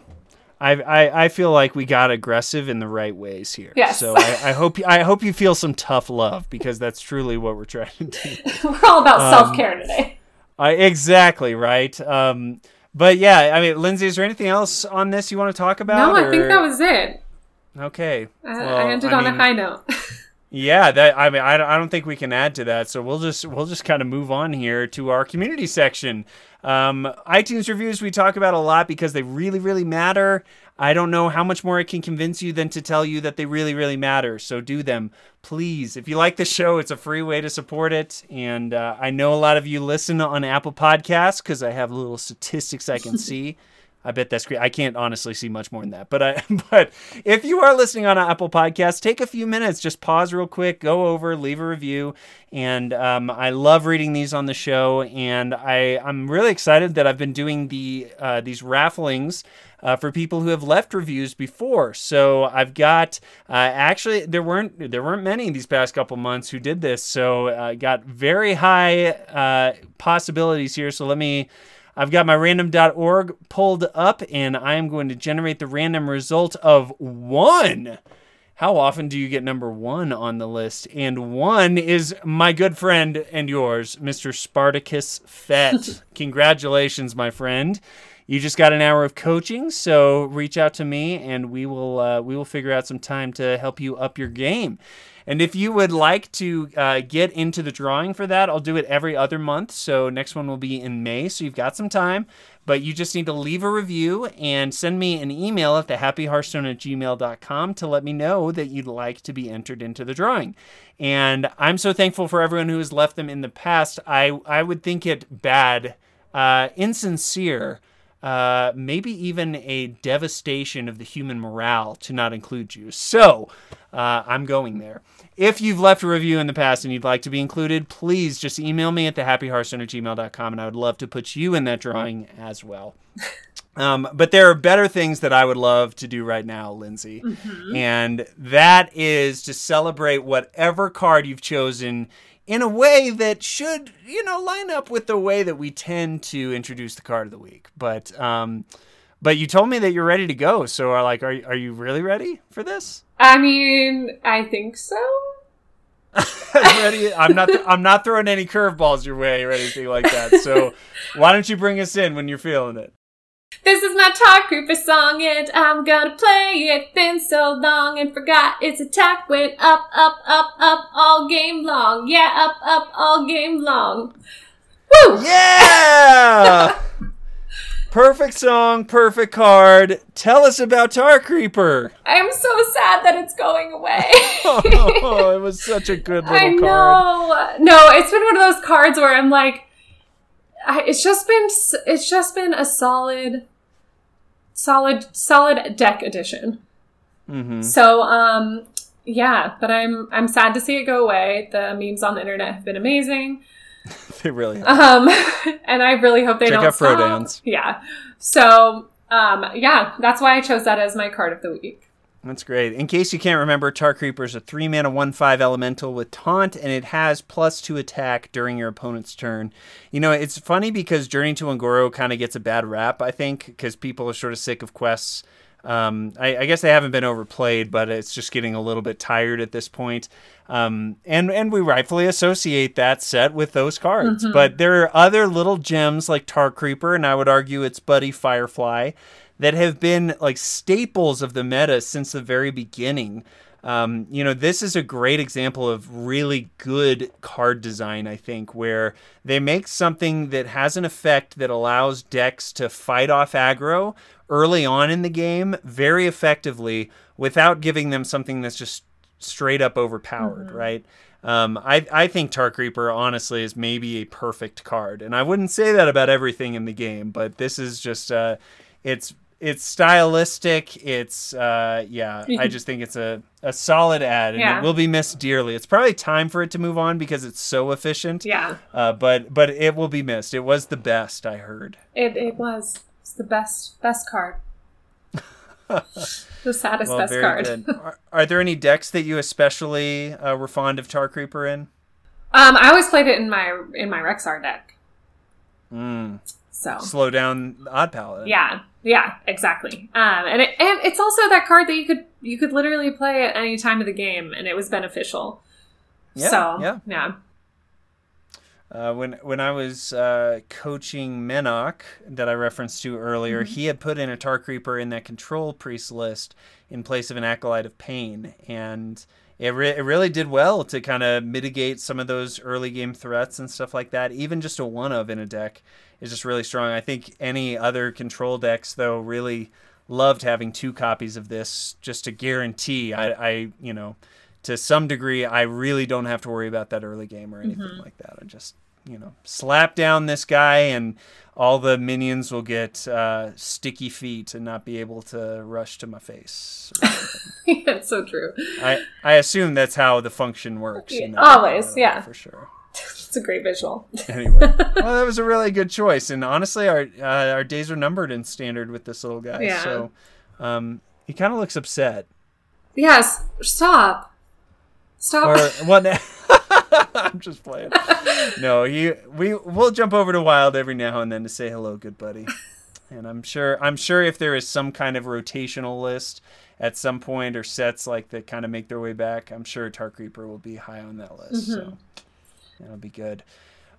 I, I, I feel like we got aggressive in the right ways here. Yes. So I, I hope I hope you feel some tough love because that's truly what we're trying to do. We're all about Um, self care today. I, exactly right. Um, but yeah, I mean, Lindsay, is there anything else on this you want to talk about? No, I think that was it. okay. Uh, I, Well, I ended I on a high note. Yeah, that I mean, I, I don't think we can add to that, so we'll just we'll just kind of move on here to our community section. Um, iTunes reviews we talk about a lot because they really really matter. I don't know how much more I can convince you than to tell you that they really really matter. So do them, please. If you like the show, it's a free way to support it, and uh, I know a lot of you listen on Apple Podcasts because I have little statistics I can see. I bet that's great. I can't honestly see much more than that. But I but if you are listening on Apple Podcasts, take a few minutes, just pause real quick, go over, leave a review. And um, I love reading these on the show, and I I'm really excited that I've been doing the uh, these rafflings. Uh, for people who have left reviews before, so I've got uh, actually there weren't there weren't many these past couple months who did this, so I got very high uh, possibilities here. So let me I've got my random.org pulled up and I am going to generate the random result of one. How often do you get number one on the list? And one is my good friend and yours, Mr. Spartacus Fett. Congratulations, my friend. You just got an hour of coaching, so reach out to me and we will uh, we will figure out some time to help you up your game. And if you would like to uh, get into the drawing for that, I'll do it every other month. So next one will be in May. So you've got some time, but you just need to leave a review and send me an email at thehappyhearthstone at gmail.com to let me know that you'd like to be entered into the drawing. And I'm so thankful for everyone who has left them in the past. I, I would think it bad, uh, insincere uh, maybe even a devastation of the human morale to not include you. So uh, I'm going there. If you've left a review in the past and you'd like to be included, please just email me at gmail.com and I would love to put you in that drawing as well. Um, but there are better things that I would love to do right now, Lindsay. And that is to celebrate whatever card you've chosen in a way that should, you know, line up with the way that we tend to introduce the card of the week. But um, but you told me that you're ready to go. So are like, are are you really ready for this? I mean, I think so. ready? I'm not. I'm not throwing any curveballs your way or anything like that. So why don't you bring us in when you're feeling it? This is my Tar Creeper song, and I'm gonna play it. Been so long and forgot its attack went up, up, up, up all game long. Yeah, up, up all game long. Woo! Yeah. perfect song, perfect card. Tell us about Tar Creeper. I'm so sad that it's going away. oh, it was such a good little I card. know. No, it's been one of those cards where I'm like, I, it's just been, it's just been a solid, solid, solid deck edition. hmm So, um, yeah, but I'm I'm sad to see it go away. The memes on the internet have been amazing, They really. Are. um, and I really hope they Check don't out stop. Frodans. Yeah. So, um, yeah, that's why I chose that as my card of the week. That's great. In case you can't remember, Tar Creeper is a three mana, one five elemental with taunt, and it has plus two attack during your opponent's turn. You know, it's funny because Journey to Un'Goro kind of gets a bad rap, I think, because people are sort of sick of quests. Um, I, I guess they haven't been overplayed, but it's just getting a little bit tired at this point. Um, and and we rightfully associate that set with those cards. But there are other little gems like Tar Creeper, and I would argue it's Buddy Fire Fly that have been like staples of the meta since the very beginning. Um, you know, this is a great example of really good card design, I think, where they make something that has an effect that allows decks to fight off aggro early on in the game very effectively without giving them something that's just straight up overpowered, mm-hmm. right? Um, I, I think Tar Creeper honestly is maybe a perfect card, and I wouldn't say that about everything in the game, but this is just uh, it's it's stylistic. It's uh, yeah, I just think it's a, a solid ad, and yeah. it will be missed dearly. It's probably time for it to move on because it's so efficient. Yeah. Uh, but but it will be missed. It was the best I heard. It it was. It's the best best card. the saddest well, best card. are, are, there any decks that you especially uh, were fond of Tar Creeper in? Um, I always played it in my in my Rexxar deck. Mm. So slow down Odd Paladin. Yeah, yeah, exactly. Um, and it, and it's also that card that you could you could literally play at any time of the game, and it was beneficial. Yeah, so yeah, yeah. Uh, when when I was uh, coaching Menok that I referenced to earlier, mm-hmm. he had put in a Tar Creeper in that control priest list in place of an Acolyte of Pain, and it, re- it really did well to kind of mitigate some of those early game threats and stuff like that. Even just a one of in a deck is just really strong. I think any other control decks though really loved having two copies of this just to guarantee I, I you know to some degree I really don't have to worry about that early game or anything mm-hmm. like that. I just you know, slap down this guy and all the minions will get uh, sticky feet and not be able to rush to my face. That's so true. I, I assume that's how the function works. Always, yeah. For sure. it's a great visual. anyway, well, that was a really good choice. And honestly, our uh, our days are numbered in standard with this little guy. Yeah. So um, he kind of looks upset. Yes. Stop. Stop. Or what? I'm just playing. No, he we we'll jump over to Wild every now and then to say hello, good buddy. And I'm sure I'm sure if there is some kind of rotational list at some point or sets like that kind of make their way back, I'm sure Tar Creeper will be high on that list. Mm-hmm. So that'll be good.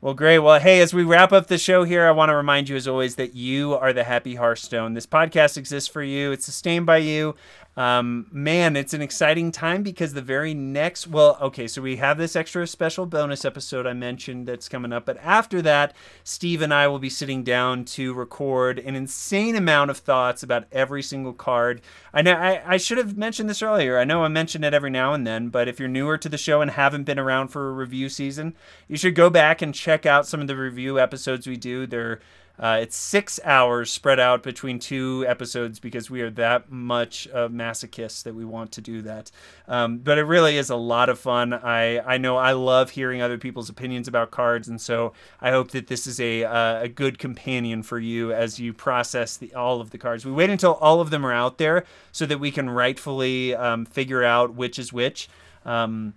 Well, great. Well, hey, as we wrap up the show here, I want to remind you, as always, that you are the happy Hearthstone. This podcast exists for you, it's sustained by you. Um, man, it's an exciting time because the very next, well, okay, so we have this extra special bonus episode I mentioned that's coming up, but after that, Steve and I will be sitting down to record an insane amount of thoughts about every single card. I know I, I should have mentioned this earlier. I know I mention it every now and then, but if you're newer to the show and haven't been around for a review season, you should go back and check out some of the review episodes we do. They're uh, it's six hours spread out between two episodes because we are that much uh, masochists that we want to do that. Um, but it really is a lot of fun. I, I know I love hearing other people's opinions about cards, and so I hope that this is a, uh, a good companion for you as you process the, all of the cards. We wait until all of them are out there so that we can rightfully um, figure out which is which. Um,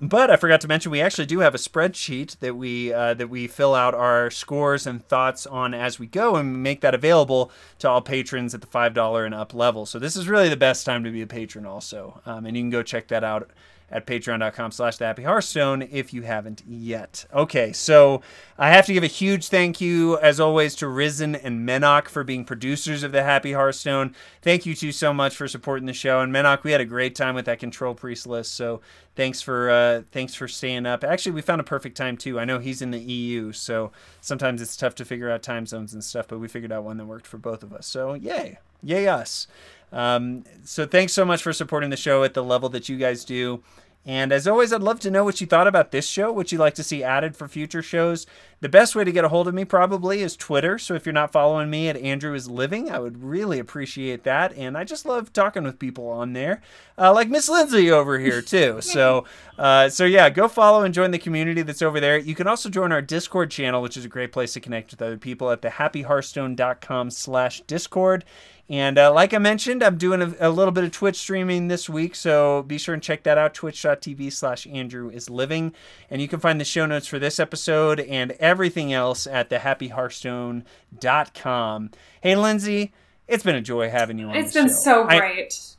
but I forgot to mention we actually do have a spreadsheet that we uh, that we fill out our scores and thoughts on as we go, and make that available to all patrons at the five dollar and up level. So this is really the best time to be a patron, also, um, and you can go check that out at patreon.com slash the happy hearthstone if you haven't yet. Okay so i have to give a huge thank you as always to risen and menok for being producers of the happy hearthstone. Thank you two so much for supporting the show. And menok we had a great time with that control priest list so thanks for uh, thanks for staying up. Actually we found a perfect time too. I know he's in the eu so sometimes it's tough to figure out time zones and stuff but we figured out one that worked for both of us. So yay. Yay us um, so thanks so much for supporting the show at the level that you guys do. And as always, I'd love to know what you thought about this show, what you'd like to see added for future shows. The best way to get a hold of me probably is Twitter. So if you're not following me at Andrew is Living, I would really appreciate that. And I just love talking with people on there, uh, like Miss Lindsay over here too. so, uh, so yeah, go follow and join the community that's over there. You can also join our Discord channel, which is a great place to connect with other people at the thehappyhearthstone.com slash Discord. And uh, like I mentioned, I'm doing a, a, little bit of Twitch streaming this week, so be sure and check that out. Twitch.tv slash Andrew is living. And you can find the show notes for this episode and everything else at thehappyhearthstone.com. Hey, Lindsay, it's been a joy having you on. The show. It's been show. so great. I,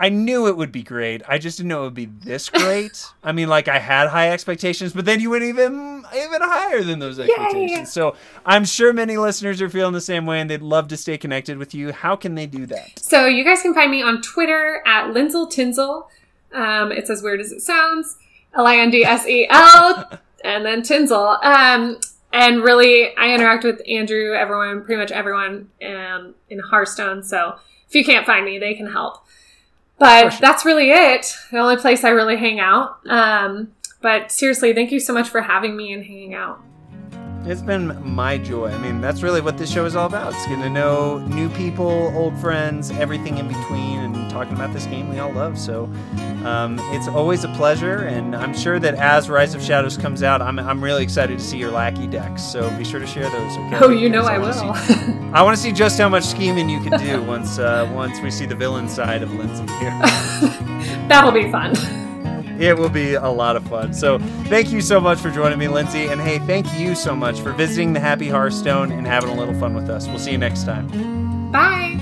I knew it would be great. I just didn't know it would be this great. I mean, like I had high expectations, but then you went even even higher than those expectations. Yay. So I'm sure many listeners are feeling the same way, and they'd love to stay connected with you. How can they do that? So you guys can find me on Twitter at Lindsel Tinsel. Um, it's as weird as it sounds. L I N D S E L, and then Tinsel. Um, and really, I interact with Andrew, everyone, pretty much everyone um, in Hearthstone. So if you can't find me, they can help. But that's really it. The only place I really hang out. Um, but seriously, thank you so much for having me and hanging out. It's been my joy. I mean, that's really what this show is all about. It's getting to know new people, old friends, everything in between, and talking about this game we all love. So um, it's always a pleasure, and I'm sure that as Rise of Shadows comes out, I'm, I'm really excited to see your lackey decks. So be sure to share those. Okay? Oh, you know Because I will. see- I want to see just how much scheming you can do once uh, once we see the villain side of Lindsay here. That'll be fun. It will be a lot of fun. So, thank you so much for joining me, Lindsay. And hey, thank you so much for visiting the Happy Hearthstone and having a little fun with us. We'll see you next time. Bye.